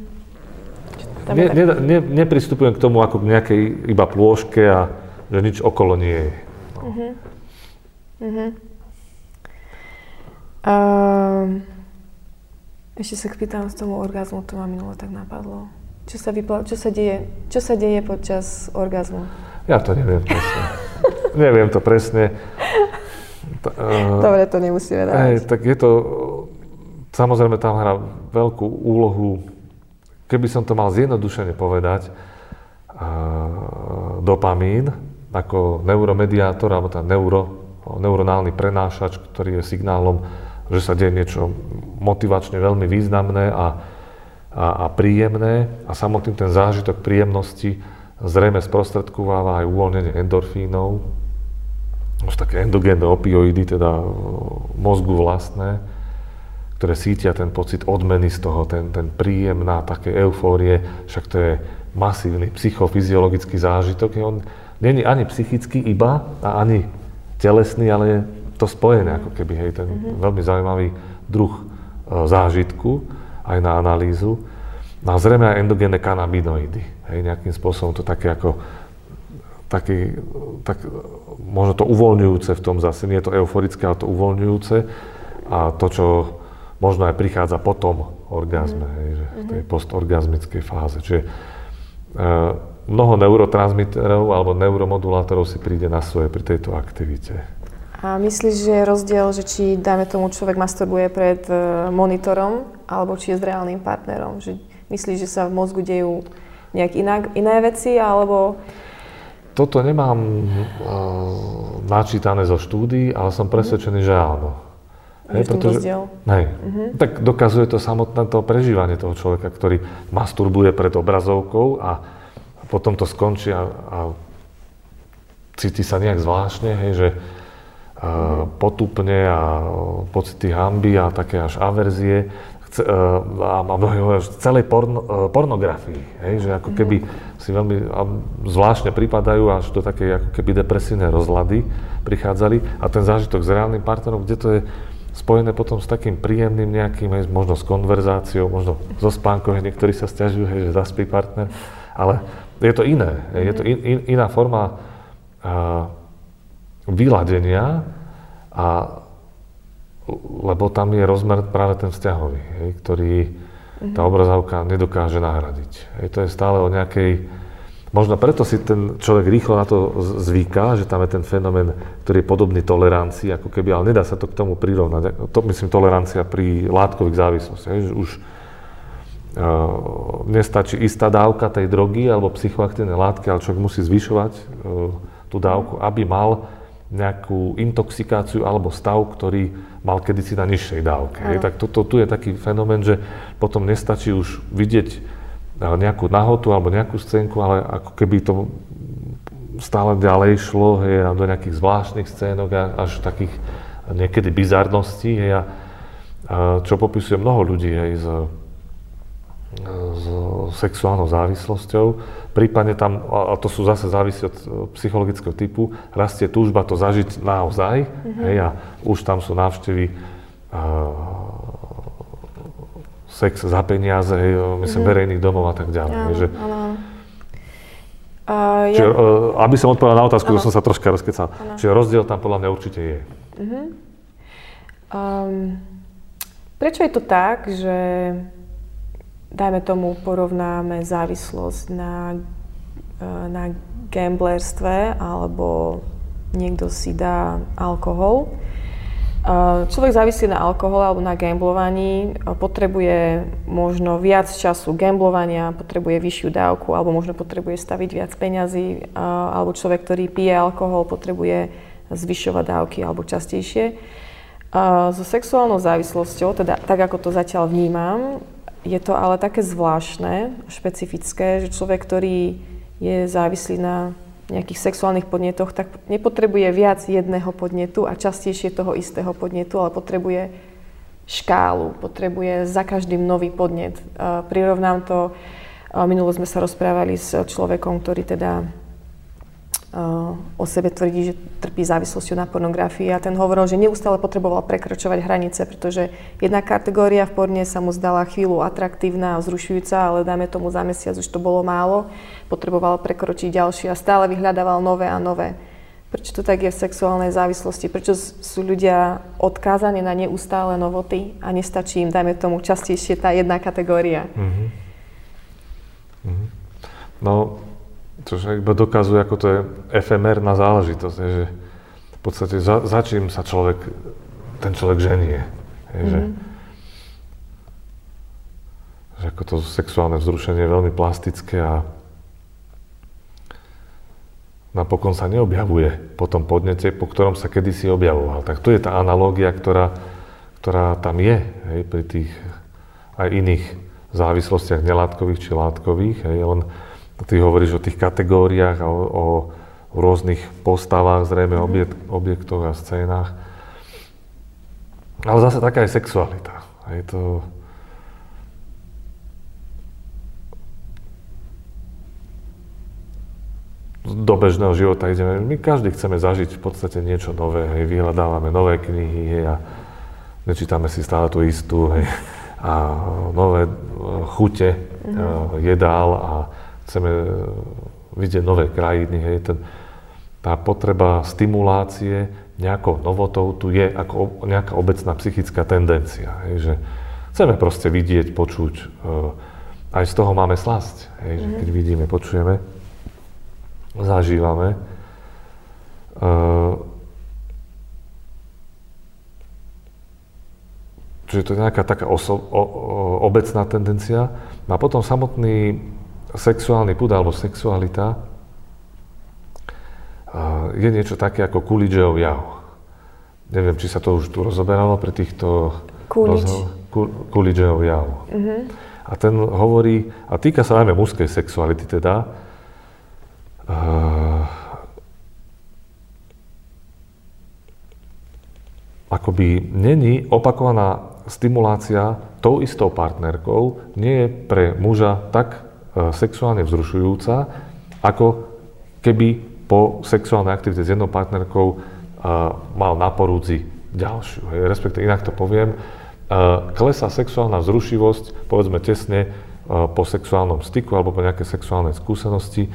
Ne, ne, ne, nepristupujem k tomu ako k nejakej iba plôžke a že nič okolo nie je. No. Mm-hmm. Mm-hmm. Um... Ešte sa pýtam z tomu orgazmu, to ma minulo tak napadlo. Čo sa, vypla- čo sa, deje, čo sa deje počas orgazmu? Ja to neviem presne. neviem to presne. uh, Dobre, to nemusíme dať. Hej, tak je to, samozrejme tam hrá veľkú úlohu, keby som to mal zjednodušene povedať, uh, dopamín ako neuromediátor alebo tá neuro, neuronálny prenášač, ktorý je signálom, že sa deje niečo motivačne veľmi významné a, a, a príjemné. A samotný ten zážitok príjemnosti zrejme sprostredkováva aj uvoľnenie endorfínov, už také endogénne opioidy, teda mozgu vlastné, ktoré sítia ten pocit odmeny z toho, ten, ten príjemná také eufórie, však to je masívny psychofyziologický zážitok. On není ani psychický iba a ani telesný, ale to spojené ako keby, hej, ten mm-hmm. veľmi zaujímavý druh e, zážitku aj na analýzu. No a zrejme aj endogénne kanabinoidy. Hej, nejakým spôsobom to také ako taký, tak, možno to uvoľňujúce v tom zase, nie je to euforické, ale to uvoľňujúce a to, čo možno aj prichádza potom orgazme, mm. hej, že v tej mhm. postorgazmickej fáze. Čiže e, mnoho neurotransmiterov alebo neuromodulátorov si príde na svoje pri tejto aktivite. A myslíš, že je rozdiel, že či, dajme tomu, človek masturbuje pred e, monitorom, alebo či je s reálnym partnerom? Že myslíš, že sa v mozgu dejú nejak inak, iné veci, alebo... Toto nemám uh, načítané zo štúdií, ale som presvedčený, že áno. Hej, pretože, hej, uh-huh. Tak dokazuje to samotné to prežívanie toho človeka, ktorý masturbuje pred obrazovkou a potom to skončí a, a cíti sa nejak zvláštne, hej, že potupne a pocity hamby a také až averzie. A mnohí hovoria, že celej porno, e, pornografii, hej, že ako keby si veľmi zvláštne pripadajú až do takej ako keby depresívnej rozlady prichádzali. A ten zážitok s reálnym partnerom, kde to je spojené potom s takým príjemným nejakým, hej, možno s konverzáciou, možno so spánkom, niektorí sa stiažujú, hej, že zaspí partner, ale je to iné, hej, je to in, in, iná forma a, vyladenia a lebo tam je rozmer práve ten vzťahový, hej, ktorý tá mhm. obrazávka nedokáže nahradiť. Hej, to je stále o nejakej... Možno preto si ten človek rýchlo na to zvyká, že tam je ten fenomén, ktorý je podobný tolerancii, ako keby, ale nedá sa to k tomu prirovnať. To myslím tolerancia pri látkových závislostiach. Hej, už uh, nestačí istá dávka tej drogy alebo psychoaktívnej látky, ale človek musí zvyšovať uh, tú dávku, aby mal nejakú intoxikáciu alebo stav, ktorý mal kedysi na nižšej dávke. Hej. Tak toto tu je taký fenomén, že potom nestačí už vidieť eh, nejakú nahotu alebo nejakú scénku, ale ako keby to stále ďalej šlo hej, do nejakých zvláštnych scénok a až takých niekedy bizarností, hej, a, čo popisuje mnoho ľudí hej, s, s sexuálnou závislosťou. Prípadne tam, a to sú zase závisí od psychologického typu, rastie túžba to zažiť naozaj, mm-hmm. hej, a už tam sú návštevy sex za peniaze, hej, myslím, mm-hmm. verejných domov a tak ďalej. Áno, že, áno. Uh, čiže, ja... uh, aby som odpovedal na otázku, že som sa troška rozkecal. Čiže rozdiel tam podľa mňa určite je. Uh-huh. Um, prečo je to tak, že dajme tomu, porovnáme závislosť na, e, na gamblerstve alebo niekto si dá alkohol. E, človek závislý na alkohole alebo na gamblovaní e, potrebuje možno viac času gamblovania, potrebuje vyššiu dávku alebo možno potrebuje staviť viac peňazí alebo človek, ktorý pije alkohol, potrebuje zvyšovať dávky alebo častejšie. So sexuálnou závislosťou, teda tak ako to zatiaľ vnímam, je to ale také zvláštne, špecifické, že človek, ktorý je závislý na nejakých sexuálnych podnetoch, tak nepotrebuje viac jedného podnetu a častejšie toho istého podnetu, ale potrebuje škálu, potrebuje za každým nový podnet. Prirovnám to, minulo sme sa rozprávali s človekom, ktorý teda o sebe tvrdí, že trpí závislosťou na pornografii a ten hovoril, že neustále potreboval prekračovať hranice, pretože jedna kategória v porne sa mu zdala chvíľu atraktívna a vzrušujúca, ale dáme tomu za mesiac už to bolo málo, potreboval prekročiť ďalšie a stále vyhľadával nové a nové. Prečo to tak je v sexuálnej závislosti? Prečo sú ľudia odkázaní na neustále novoty a nestačí im, dajme tomu, častejšie tá jedna kategória? Mm-hmm. Mm-hmm. No, čo iba dokazuje, ako to je efemérna záležitosť, je, že v podstate za, za čím sa človek, ten človek ženie. Je, mm-hmm. že, mhm. že ako to sexuálne vzrušenie je veľmi plastické a napokon sa neobjavuje po tom podnete, po ktorom sa kedysi objavoval. Tak to je tá analógia, ktorá, ktorá tam je hej, pri tých aj iných závislostiach nelátkových či látkových. Hej, len ty hovoríš o tých kategóriách a o, o rôznych postavách, zrejme mm-hmm. objekt, objektoch a scénách. Ale zase taká je sexualita. Hej, to, do bežného života ideme, my každý chceme zažiť v podstate niečo nové, hej, vyhľadávame nové knihy, hej, a nečítame si stále tú istú, hej, a nové e, chute mm-hmm. jedál a chceme e, vidieť nové krajiny, hej, ten, tá potreba stimulácie nejakou novotou tu je ako nejaká obecná psychická tendencia, hej, že chceme proste vidieť, počuť, aj z toho máme slasť, hej, mm-hmm. že keď vidíme, počujeme zažívame. Čiže to je nejaká taká oso- o, o, obecná tendencia. A potom samotný sexuálny púd alebo sexualita je niečo také ako Coolidgeov jav. Neviem, či sa to už tu rozoberalo pre týchto Coolidgeov jav. Mm-hmm. A ten hovorí, a týka sa najmä mužskej sexuality teda, uh, akoby není opakovaná stimulácia tou istou partnerkou, nie je pre muža tak sexuálne vzrušujúca, ako keby po sexuálnej aktivite s jednou partnerkou uh, mal na porúdzi ďalšiu. Hej. Respektíve, inak to poviem, uh, klesá sexuálna vzrušivosť, povedzme tesne, po sexuálnom styku alebo po nejakej sexuálnej skúsenosti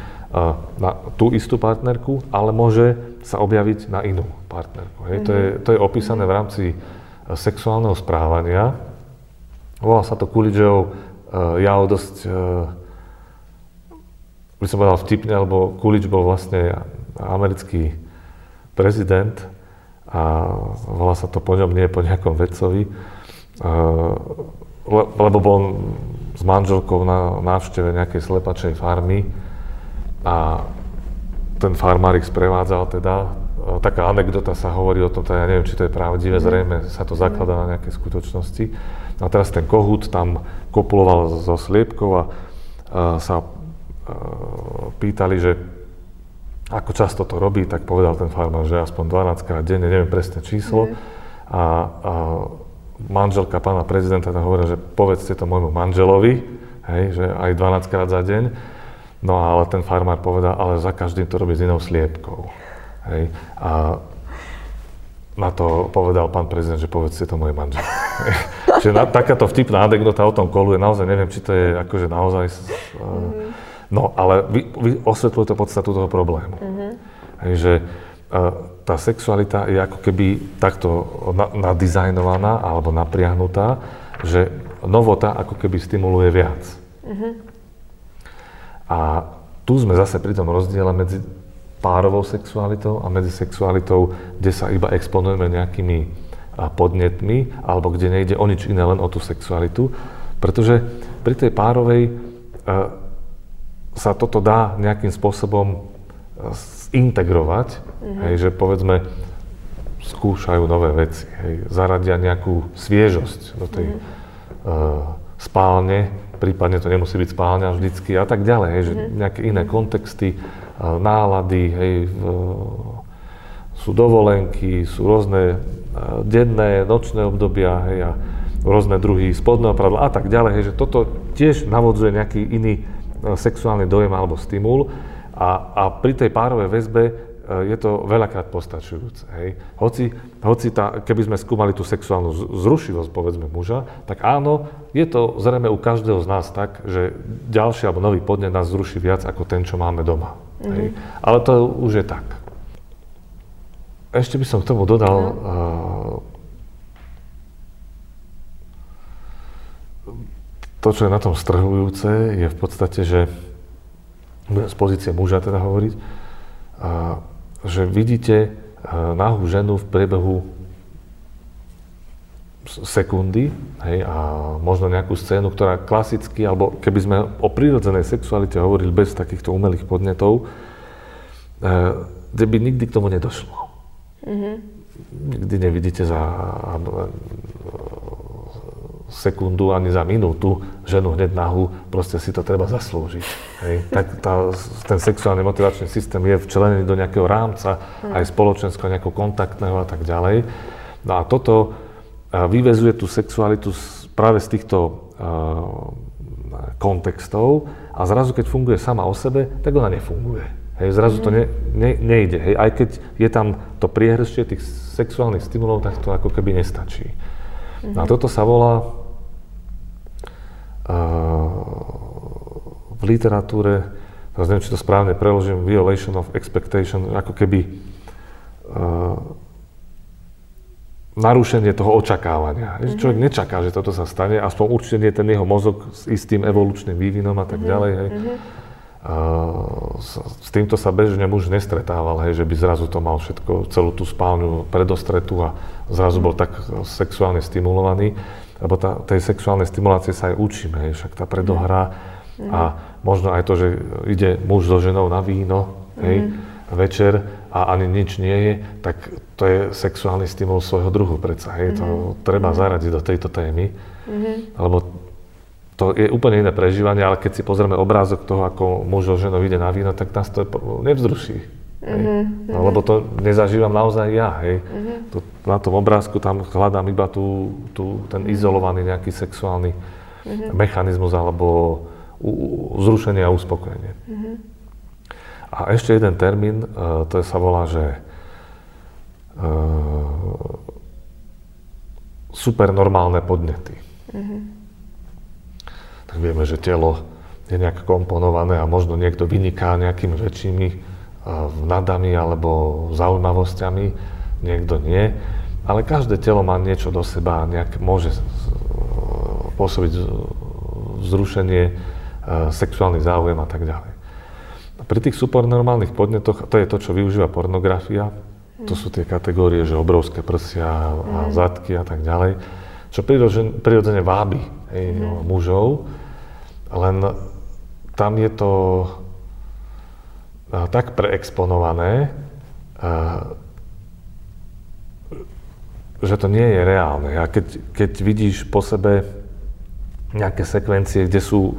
na tú istú partnerku, ale môže sa objaviť na inú partnerku. Hej. Mm-hmm. To, je, mhm. to je opísané v rámci sexuálneho správania. Volá sa to Coolidgeov ja dosť, by som povedal vtipne, lebo Coolidge bol vlastne americký prezident a volá sa to po ňom, nie po nejakom vedcovi, lebo bol s manželkou na návšteve nejakej slepačej farmy a ten farmár ich sprevádzal teda. Taká anekdota sa hovorí o tom, teda ja neviem, či to je pravdivé, mhm. zrejme sa to zakladá na nejaké skutočnosti. A teraz ten kohút tam kopuloval so sliepkou a, sa pýtali, že ako často to robí, tak povedal ten farmár, že aspoň 12 krát denne, neviem presné číslo. Mm. A, a manželka pána prezidenta tam hovorila, že povedzte to môjmu manželovi, hej, že aj 12 krát za deň. No ale ten farmár povedal, ale za každým to robí s inou sliepkou. Hej. A na to povedal pán prezident, že povedzte to môj manžel. Čiže na, takáto vtipná anekdota o tom kolu je naozaj, neviem, či to je akože naozaj... Mm-hmm. No, ale vy, vy osvetľujete podstatu toho problému. Mm-hmm. Hej, že tá sexualita je ako keby takto nadizajnovaná alebo napriahnutá, že novota ako keby stimuluje viac. Uh-huh. A tu sme zase pri tom rozdiele medzi párovou sexualitou a medzi sexualitou, kde sa iba exponujeme nejakými podnetmi, alebo kde nejde o nič iné, len o tú sexualitu. Pretože pri tej párovej sa toto dá nejakým spôsobom integrovať, mm-hmm. hej, že povedzme skúšajú nové veci, hej, zaradia nejakú sviežosť do tej mm-hmm. uh, spálne, prípadne to nemusí byť spálňa vždycky a tak ďalej, hej, že mm-hmm. nejaké iné kontexty, uh, nálady, hej, v, sú dovolenky, sú rôzne uh, denné, nočné obdobia, hej, a rôzne druhy spodného pradla a tak ďalej, hej, že toto tiež navodzuje nejaký iný sexuálny dojem alebo stimul a, a pri tej párovej väzbe e, je to veľakrát postačujúce. Hej. Hoci, hoci tá, keby sme skúmali tú sexuálnu zrušivosť, povedzme, muža, tak áno, je to zrejme u každého z nás tak, že ďalší alebo nový podnet nás zruší viac ako ten, čo máme doma. Mm-hmm. Hej. Ale to už je tak. Ešte by som k tomu dodal, uh, to, čo je na tom strhujúce, je v podstate, že z pozície muža teda hovoriť, a, že vidíte nahú ženu v priebehu sekundy hej, a možno nejakú scénu, ktorá klasicky, alebo keby sme o prírodzenej sexualite hovorili bez takýchto umelých podnetov, kde by nikdy k tomu nedošlo. Mm-hmm. Nikdy nevidíte za sekundu ani za minútu ženu hneď nahu, proste si to treba zaslúžiť. Hej. Tak tá, ten sexuálny motivačný systém je včlenený do nejakého rámca, hmm. aj spoločenského, nejakého kontaktného a tak ďalej. No a toto vyvezuje tú sexualitu práve z týchto uh, kontextov a zrazu, keď funguje sama o sebe, tak ona nefunguje. Hej, zrazu to ne, ne, nejde. Hej. Aj keď je tam to priehrštie tých sexuálnych stimulov, tak to ako keby nestačí. Mm-hmm. No a toto sa volá v literatúre, teraz neviem, či to správne preložím, violation of expectation, ako keby narušenie toho očakávania. Mm-hmm. Človek nečaká, že toto sa stane, aspoň určite nie ten jeho mozog s istým evolučným vývinom a tak mm-hmm. ďalej. Hej. Mm-hmm. Uh, s, s týmto sa bežne muž nestretával, hej, že by zrazu to mal všetko, celú tú spálňu predostretú a zrazu bol tak sexuálne stimulovaný lebo tá, tej sexuálnej stimulácie sa aj učíme, hej, však tá predohra mm. a možno aj to, že ide muž so ženou na víno, hej, mm. večer a ani nič nie je, tak to je sexuálny stimul svojho druhu predsa, hej, mm. to mhm. treba mm. zaradiť do tejto témy, mm. lebo to je úplne iné prežívanie, ale keď si pozrieme obrázok toho, ako muž so ženou ide na víno, tak nás to nevzruší. Mm-hmm. No, lebo to nezažívam naozaj ja. Hej. Mm-hmm. Tu, na tom obrázku tam hľadám iba tú, tú, ten izolovaný nejaký sexuálny mm-hmm. mechanizmus alebo u, u, zrušenie a uspokojenie. Mm-hmm. A ešte jeden termín, uh, to je, sa volá, že uh, supernormálne podnety. Mm-hmm. Tak vieme, že telo je nejak komponované a možno niekto vyniká nejakými väčšími nadami alebo zaujímavosťami, niekto nie. Ale každé telo má niečo do seba nejak môže pôsobiť vzrušenie, e, sexuálny záujem a tak ďalej. Pri tých supernormálnych podnetoch, to je to, čo využíva pornografia, to sú tie kategórie, že obrovské prsia a mm. zadky a tak ďalej, čo prirodzene vábi hej, mm. mužov, len tam je to tak preexponované, že to nie je reálne. A keď, keď vidíš po sebe nejaké sekvencie, kde sú,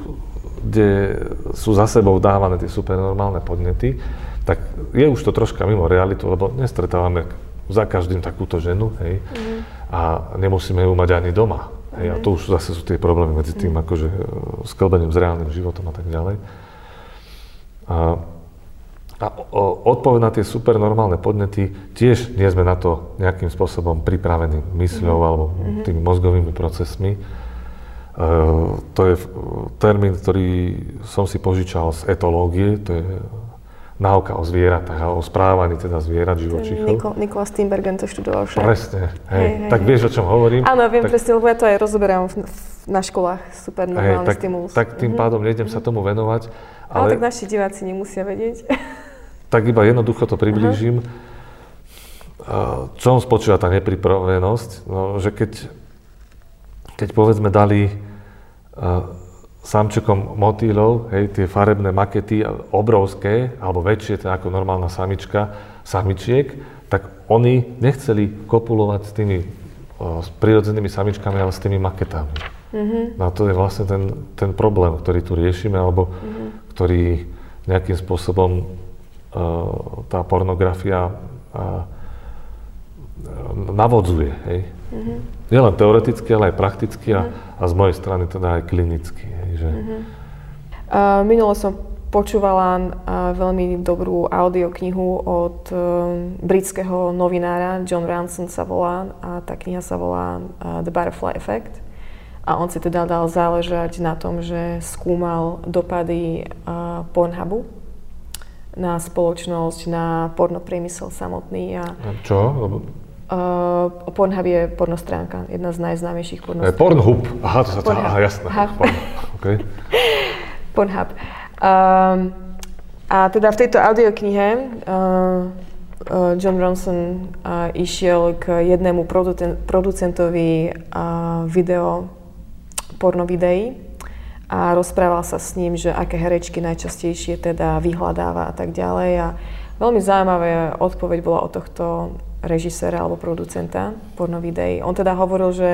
kde sú za sebou dávané tie supernormálne podnety, tak je už to troška mimo realitu, lebo nestretávame za každým takúto ženu, hej, mm. a nemusíme ju mať ani doma. Hej, a to už zase sú tie problémy medzi tým, mm. akože sklbením s reálnym životom a tak ďalej. A, a odpoveď na tie supernormálne podnety, tiež nie sme na to nejakým spôsobom pripravení mysľou mm-hmm. alebo mhm. tými mozgovými procesmi. Uh, to je termín, ktorý som si požičal z etológie, to je náuka o zvieratách a o správaní teda zvierat, živočíchov. Niko, Nikola Steenbergen to študoval však. Presne, hej. hej, hej tak vieš, o čom hovorím? Áno, viem tak, presne, lebo ja to aj rozoberám v, v, na školách, super normálny hej, tak, stimulus. Tak tým mm-hmm. pádom nejdem sa tomu venovať. Ale, ale tak naši diváci nemusia vedieť. tak iba jednoducho to priblížim. Uh-huh. Čom spočíva tá nepripravenosť? No, že keď, keď povedzme dali uh, samčekom motýlov, hej, tie farebné makety, obrovské, alebo väčšie, teda ako normálna samička, samičiek, tak oni nechceli kopulovať s tými uh, s prirodzenými samičkami, ale s tými maketami. Uh-huh. No a to je vlastne ten, ten problém, ktorý tu riešime, alebo uh-huh. ktorý nejakým spôsobom tá pornografia navodzuje. Hej. Mm-hmm. Nielen teoreticky, ale aj prakticky a, mm-hmm. a z mojej strany teda aj klinicky. Hej, že... mm-hmm. uh, minulo som počúvala uh, veľmi dobrú audioknihu od uh, britského novinára, John Ransom sa volá, a tá kniha sa volá uh, The Butterfly Effect. A on si teda dal záležať na tom, že skúmal dopady uh, Pornhubu, na spoločnosť, na pornopriemysel samotný. A, a čo? Lebo... Uh, Pornhub je pornostránka, jedna z najznámejších pornostránk. Pornhub, aha, to sa to, aha, jasné. Okay. Pornhub. Um, a teda v tejto audioknihe uh, uh, John Ronson uh, išiel k jednému producentovi uh, video, porno videí a rozprával sa s ním, že aké herečky najčastejšie teda vyhľadáva a tak ďalej a veľmi zaujímavá odpoveď bola od tohto režiséra alebo producenta pornovideí. On teda hovoril, že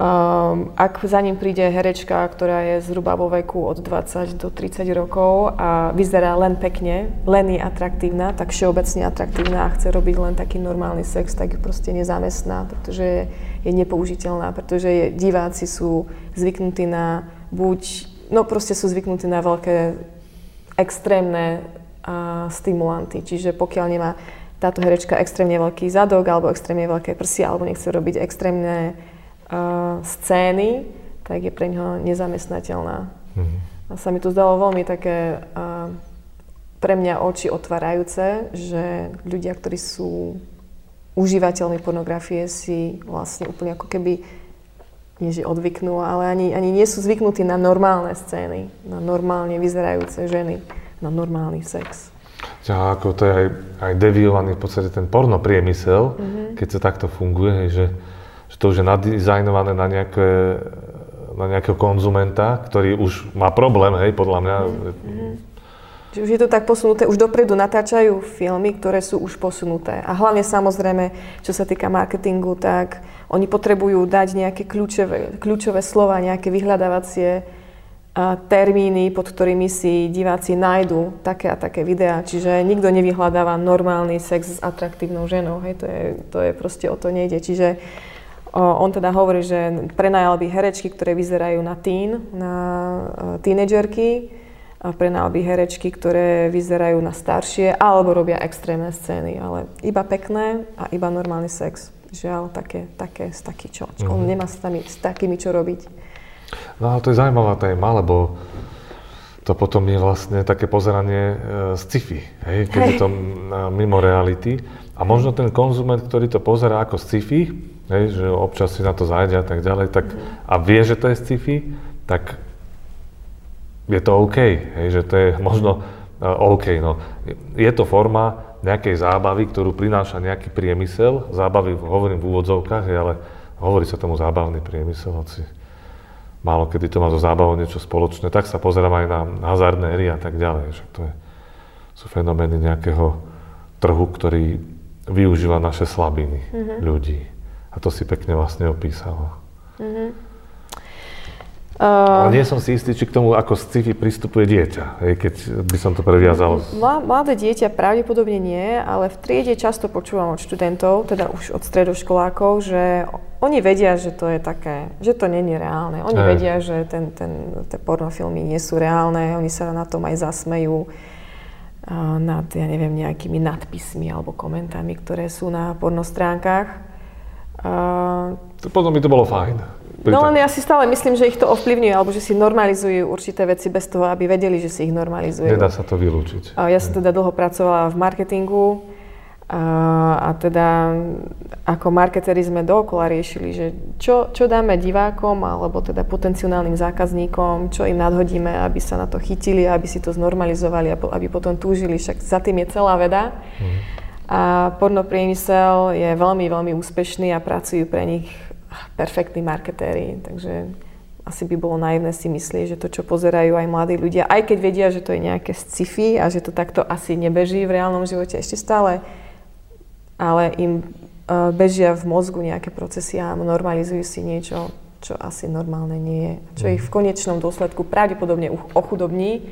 Um, ak za ním príde herečka, ktorá je zhruba vo veku od 20 do 30 rokov a vyzerá len pekne, len je atraktívna, tak všeobecne atraktívna a chce robiť len taký normálny sex, tak ju proste nezamestná, pretože je, nepoužiteľná, pretože diváci sú zvyknutí na buď, no proste sú zvyknutí na veľké extrémne a, stimulanty. Čiže pokiaľ nemá táto herečka extrémne veľký zadok alebo extrémne veľké prsia alebo nechce robiť extrémne scény, tak je pre ňoho nezamestnateľná. Mm-hmm. A sa mi to zdalo veľmi také uh, pre mňa oči otvárajúce, že ľudia, ktorí sú užívateľmi pornografie, si vlastne úplne ako keby nie že odvyknú, ale ani, ani nie sú zvyknutí na normálne scény, na normálne vyzerajúce ženy, na normálny sex. Ja, ako to je aj, aj deviovaný v podstate ten porno priemysel, mm-hmm. keď to takto funguje, že že to už je nadizajnované na, nejaké, na nejakého konzumenta, ktorý už má problém, hej, podľa mňa. Mm-hmm. Že už je to tak posunuté, už dopredu natáčajú filmy, ktoré sú už posunuté. A hlavne samozrejme, čo sa týka marketingu, tak oni potrebujú dať nejaké kľúčové, kľúčové slova, nejaké vyhľadávacie termíny, pod ktorými si diváci nájdú také a také videá. Čiže nikto nevyhľadáva normálny sex s atraktívnou ženou. Hej, to je, to je proste o to nejde. Čiže on teda hovorí, že prenajal by herečky, ktoré vyzerajú na teen, na tínedžerky, prenajal by herečky, ktoré vyzerajú na staršie, alebo robia extrémne scény, ale iba pekné a iba normálny sex. Žiaľ, také, také, taký čo. Mm-hmm. On mhm. nemá s, tami, s takými čo robiť. No ale to je zaujímavá téma, lebo to potom je vlastne také pozeranie e, sci-fi, hej, keď hey. je to mimo reality. A možno ten konzument, ktorý to pozera ako sci-fi, hej, že občas si na to zájde a tak ďalej, tak, a vie, že to je sci-fi, tak je to OK, hej, že to je možno uh, OK. No. Je to forma nejakej zábavy, ktorú prináša nejaký priemysel, zábavy hovorím v úvodzovkách, hej, ale hovorí sa tomu zábavný priemysel, hoci málo kedy to má so zábavou niečo spoločné, tak sa pozerám aj na hazardné hry a tak ďalej, že to je, sú fenomény nejakého trhu, ktorý využíva naše slabiny mm-hmm. ľudí. A to si pekne vlastne opísala. Mm-hmm. Uh, Ale nie som si istý, či k tomu ako sci-fi pristupuje dieťa, hej, keď by som to previazal. Mladé dieťa pravdepodobne nie, ale v triede často počúvam od študentov, teda už od stredoškolákov, že oni vedia, že to je také, že to není reálne. Oni hey. vedia, že ten, ten, tie pornofilmy nie sú reálne, oni sa na tom aj zasmejú nad, ja neviem, nejakými nadpismi alebo komentami, ktoré sú na pornostránkach. To potom by to bolo fajn. No len ja si stále myslím, že ich to ovplyvňuje, alebo že si normalizujú určité veci bez toho, aby vedeli, že si ich normalizujú. Nedá sa to vylúčiť. Ja som teda dlho pracovala v marketingu a, a teda ako marketeri sme dookola riešili, že čo, čo dáme divákom alebo teda potenciálnym zákazníkom, čo im nadhodíme, aby sa na to chytili, aby si to znormalizovali aby potom túžili. Však za tým je celá veda. Mm. A pornopriemysel je veľmi, veľmi úspešný a pracujú pre nich perfektní marketéri. Takže asi by bolo naivné si myslieť, že to, čo pozerajú aj mladí ľudia, aj keď vedia, že to je nejaké sci-fi a že to takto asi nebeží v reálnom živote, ešte stále ale im e, bežia v mozgu nejaké procesy a normalizujú si niečo, čo asi normálne nie je. Čo ich v konečnom dôsledku pravdepodobne ochudobní.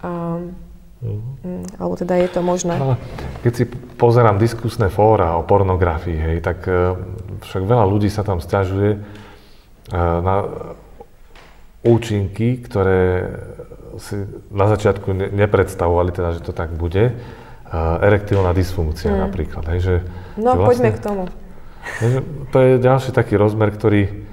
Um, mm. Alebo teda je to možné. Ale keď si pozerám diskusné fóra o pornografii, hej, tak uh, však veľa ľudí sa tam stiažuje uh, na účinky, ktoré si na začiatku ne, nepredstavovali, teda, že to tak bude erektilná dysfunkcia mm. napríklad. Hej, že, no, že vlastne, poďme k tomu. Hej, to je ďalší taký rozmer, ktorý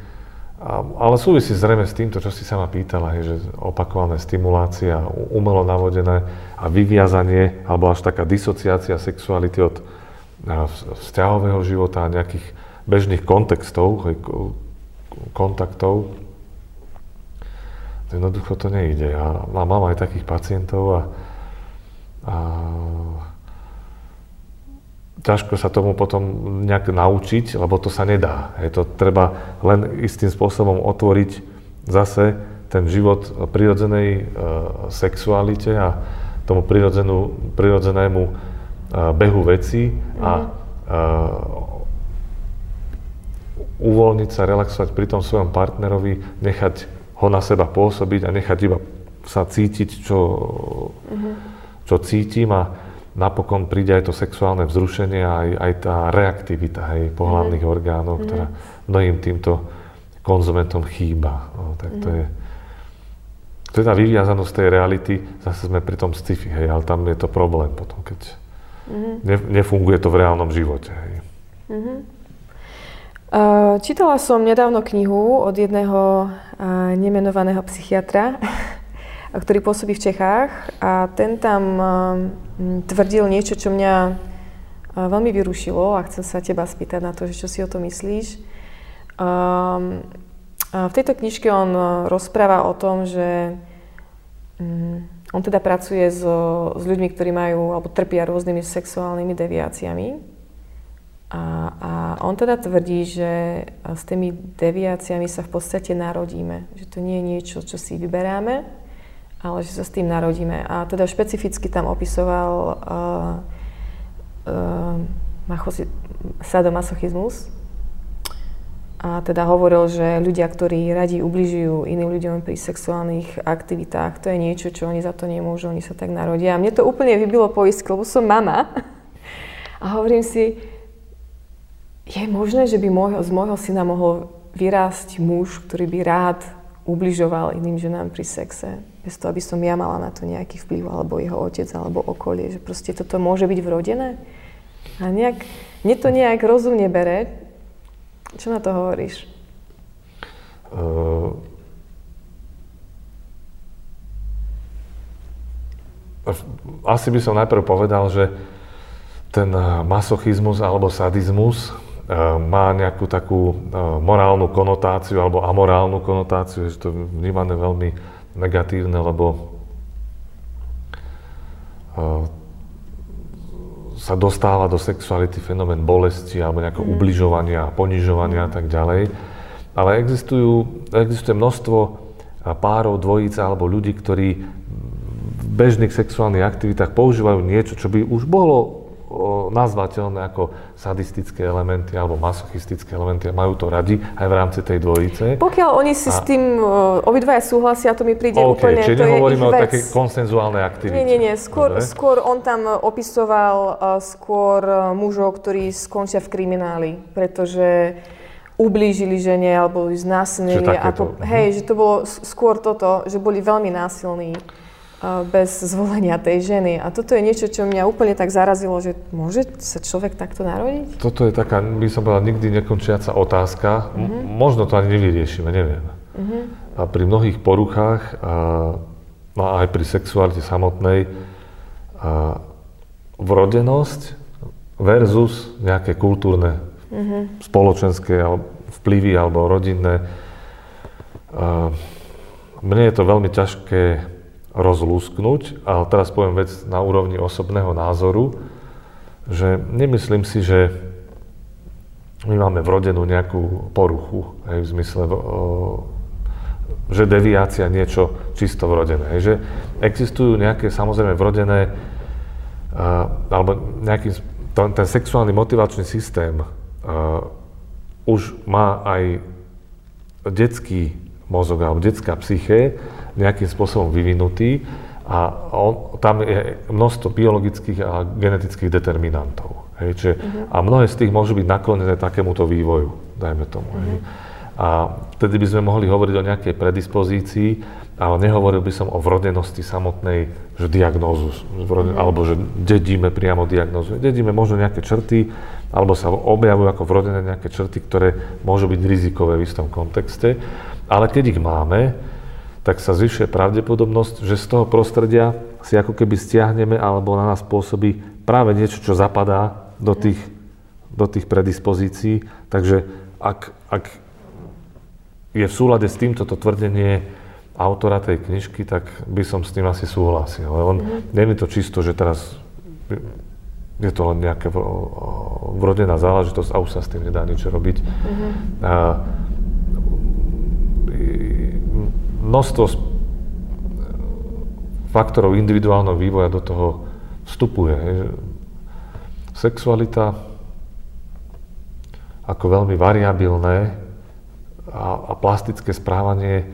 ale súvisí zrejme s týmto, čo si sa ma pýtala, hej, že opakované stimulácia, umelo navodené a vyviazanie, alebo až taká disociácia sexuality od vzťahového života a nejakých bežných kontextov, kontaktov. Jednoducho to nejde. Ja mám aj takých pacientov a, a ťažko sa tomu potom nejak naučiť, lebo to sa nedá. Je to treba len istým spôsobom otvoriť zase ten život prirodzenej e, sexualite a tomu prirodzenému behu veci a mm. Uvoľniť sa, relaxovať pri tom svojom partnerovi, nechať ho na seba pôsobiť a nechať iba sa cítiť, čo, mm-hmm. čo cítim a napokon príde aj to sexuálne vzrušenie a aj, aj tá reaktivita hej, pohľadných mm-hmm. orgánov, mm-hmm. ktorá mnohým týmto konzumentom chýba. No, tak to mm-hmm. je to je tá vyviazanosť tej reality, zase sme pri tom sci-fi, hej, ale tam je to problém potom, keď ne, nefunguje to v reálnom živote. Hej. Mm-hmm. Čítala som nedávno knihu od jedného nemenovaného psychiatra, ktorý pôsobí v Čechách a ten tam tvrdil niečo, čo mňa veľmi vyrušilo a chcem sa teba spýtať na to, že čo si o to myslíš. V tejto knižke on rozpráva o tom, že um, on teda pracuje so, s ľuďmi, ktorí majú alebo trpia rôznymi sexuálnymi deviáciami a, a on teda tvrdí, že s tými deviáciami sa v podstate narodíme. Že to nie je niečo, čo si vyberáme, ale že sa s tým narodíme. A teda špecificky tam opisoval uh, uh, sadomasochizmus. A teda hovoril, že ľudia, ktorí radi ubližujú iným ľuďom pri sexuálnych aktivitách, to je niečo, čo oni za to nemôžu, oni sa tak narodia. A mne to úplne vybilo poistky, lebo som mama. A hovorím si, je možné, že by môjho, z môjho syna mohol vyrásť muž, ktorý by rád ubližoval iným ženám pri sexe, bez toho, aby som ja mala na to nejaký vplyv, alebo jeho otec, alebo okolie, že proste toto môže byť vrodené? A nejak, mne to nejak rozumne bere. Čo na to hovoríš? Uh, asi by som najprv povedal, že ten masochizmus alebo sadizmus má nejakú takú eh, morálnu konotáciu alebo amorálnu konotáciu, že to je vnímané veľmi negatívne, lebo eh, sa dostáva do sexuality fenomén bolesti alebo nejakého mm. ubližovania, ponižovania a tak ďalej. Ale existujú, existuje množstvo párov, dvojíc alebo ľudí, ktorí v bežných sexuálnych aktivitách používajú niečo, čo by už bolo nazvateľné ako sadistické elementy alebo masochistické elementy a majú to radi aj v rámci tej dvojice. Pokiaľ oni si a... s tým obidvaja súhlasia, to mi príde okay, úplne, čiže to nehovoríme o také konsenzuálnej aktivite. Nie, nie, nie, skôr, skôr on tam opisoval skôr mužov, ktorí skončia v krimináli, pretože ublížili žene alebo znásilnili. Ako, hej, že to bolo skôr toto, že boli veľmi násilní bez zvolenia tej ženy. A toto je niečo, čo mňa úplne tak zarazilo, že môže sa človek takto narodiť? Toto je taká, by som povedal, nikdy nekončiaca otázka. Uh-huh. možno to ani nevyriešime, neviem. Uh-huh. A pri mnohých poruchách, a, no aj pri sexualite samotnej, a, vrodenosť versus nejaké kultúrne, uh-huh. spoločenské vplyvy alebo rodinné. A, mne je to veľmi ťažké rozlúsknuť, ale teraz poviem vec na úrovni osobného názoru, že nemyslím si, že my máme vrodenú nejakú poruchu, hej, v zmysle, o, že deviácia niečo čisto vrodené. Hej, že existujú nejaké samozrejme vrodené, a, alebo nejaký, ten, ten sexuálny motivačný systém a, už má aj detský mozog alebo detská psyché, nejakým spôsobom vyvinutý a on, tam je množstvo biologických a genetických determinantov. Hej, čiže, uh-huh. A mnohé z tých môžu byť naklonené takémuto vývoju, dajme tomu. Uh-huh. Hej. A vtedy by sme mohli hovoriť o nejakej predispozícii, ale nehovoril by som o vrodenosti samotnej, že diagnózu, vroden, uh-huh. alebo že dedíme priamo diagnózu. Dedíme možno nejaké črty, alebo sa objavujú ako vrodené nejaké črty, ktoré môžu byť rizikové v istom kontexte. Ale keď ich máme, tak sa zvyšuje pravdepodobnosť, že z toho prostredia si ako keby stiahneme alebo na nás pôsobí práve niečo, čo zapadá do tých, do tých predispozícií. Takže ak, ak je v súlade s týmto tvrdenie autora tej knižky, tak by som s tým asi súhlasil. Ale on, nie je to čisto, že teraz je to len nejaká vrodená záležitosť a už sa s tým nedá nič robiť. Mm-hmm. A, množstvo faktorov individuálneho vývoja do toho vstupuje. Sexualita ako veľmi variabilné a, a plastické správanie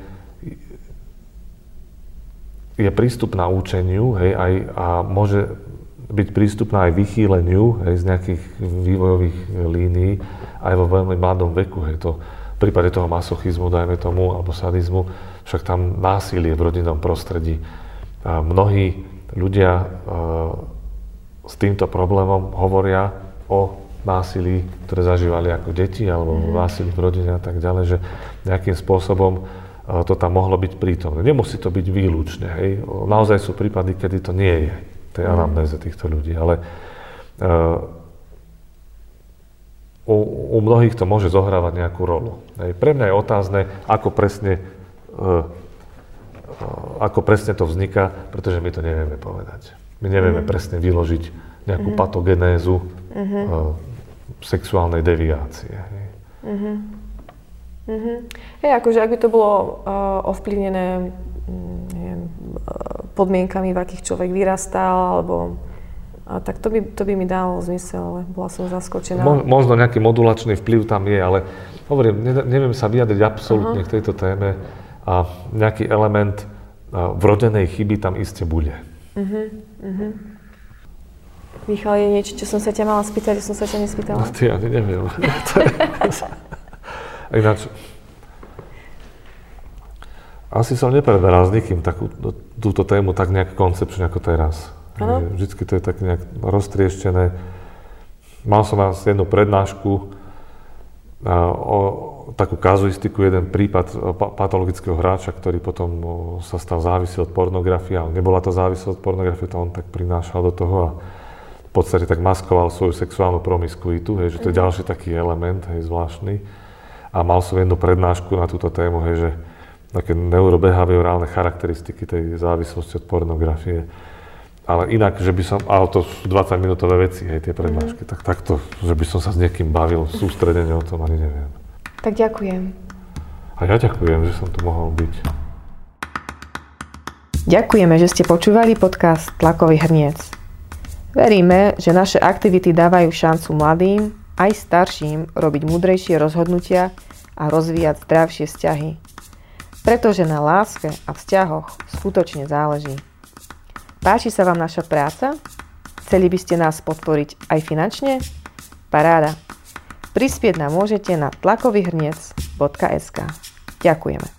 je prístupná učeniu hej, aj, a môže byť prístupná aj vychýleniu hej, z nejakých vývojových línií aj vo veľmi mladom veku. Hej, to, v prípade toho masochizmu, dajme tomu, alebo sadizmu, však tam násilie v rodinnom prostredí. A mnohí ľudia a, s týmto problémom hovoria o násilí, ktoré zažívali ako deti, alebo mm. násilí v rodine a tak ďalej, že nejakým spôsobom to tam mohlo byť prítomné. Nemusí to byť výlučne. Hej. Naozaj sú prípady, kedy to nie je, tej mhm. anamnéze týchto ľudí, ale uh, u, u mnohých to môže zohrávať nejakú rolu. Hej. Pre mňa je otázne, ako presne, ako presne to vzniká, pretože my to nevieme povedať. My nevieme mm. presne vyložiť nejakú mm. patogenézu mm-hmm. sexuálnej deviácie. Mm-hmm. Mm-hmm. Hej, akože ak by to bolo uh, ovplyvnené mm, neviem, podmienkami, v akých človek vyrastal, alebo uh, tak to by, to by mi dalo zmysel, ale bola som zaskočená. Mo, možno nejaký modulačný vplyv tam je, ale hovorím, ne, neviem sa vyjadriť absolútne uh-huh. k tejto téme a nejaký element vrodenej chyby tam iste bude. Uh-huh. Uh-huh. Michal, je niečo, čo som sa ťa mala spýtať, som sa ťa nespýtala? No, ty ani neviem. Ináč, asi som nepreberal s nikým takú, túto tému tak nejak koncepčne ako teraz. Ano. Vždycky to je tak nejak roztrieštené. Mal som raz jednu prednášku o takú kazuistiku, jeden prípad patologického hráča, ktorý potom sa stal závislý od pornografie, ale nebola to závislosť od pornografie, to on tak prinášal do toho a podstate tak maskoval svoju sexuálnu promiskuitu, hej, že to je mhm. ďalší taký element, hej, zvláštny. A mal som jednu prednášku na túto tému, hej, že také neurobehaviorálne charakteristiky tej závislosti od pornografie. Ale inak, že by som, ale to sú 20 minútové veci, hej, tie prednášky, mm. tak takto, že by som sa s niekým bavil, sústredene o tom ani neviem. Tak ďakujem. A ja ďakujem, že som tu mohol byť. Ďakujeme, že ste počúvali podcast Tlakový hrniec. Veríme, že naše aktivity dávajú šancu mladým aj starším robiť múdrejšie rozhodnutia a rozvíjať zdravšie vzťahy. Pretože na láske a vzťahoch skutočne záleží. Páči sa vám naša práca? Chceli by ste nás podporiť aj finančne? Paráda. Prispieť nám môžete na tlakovyhrniec.sk. Ďakujeme.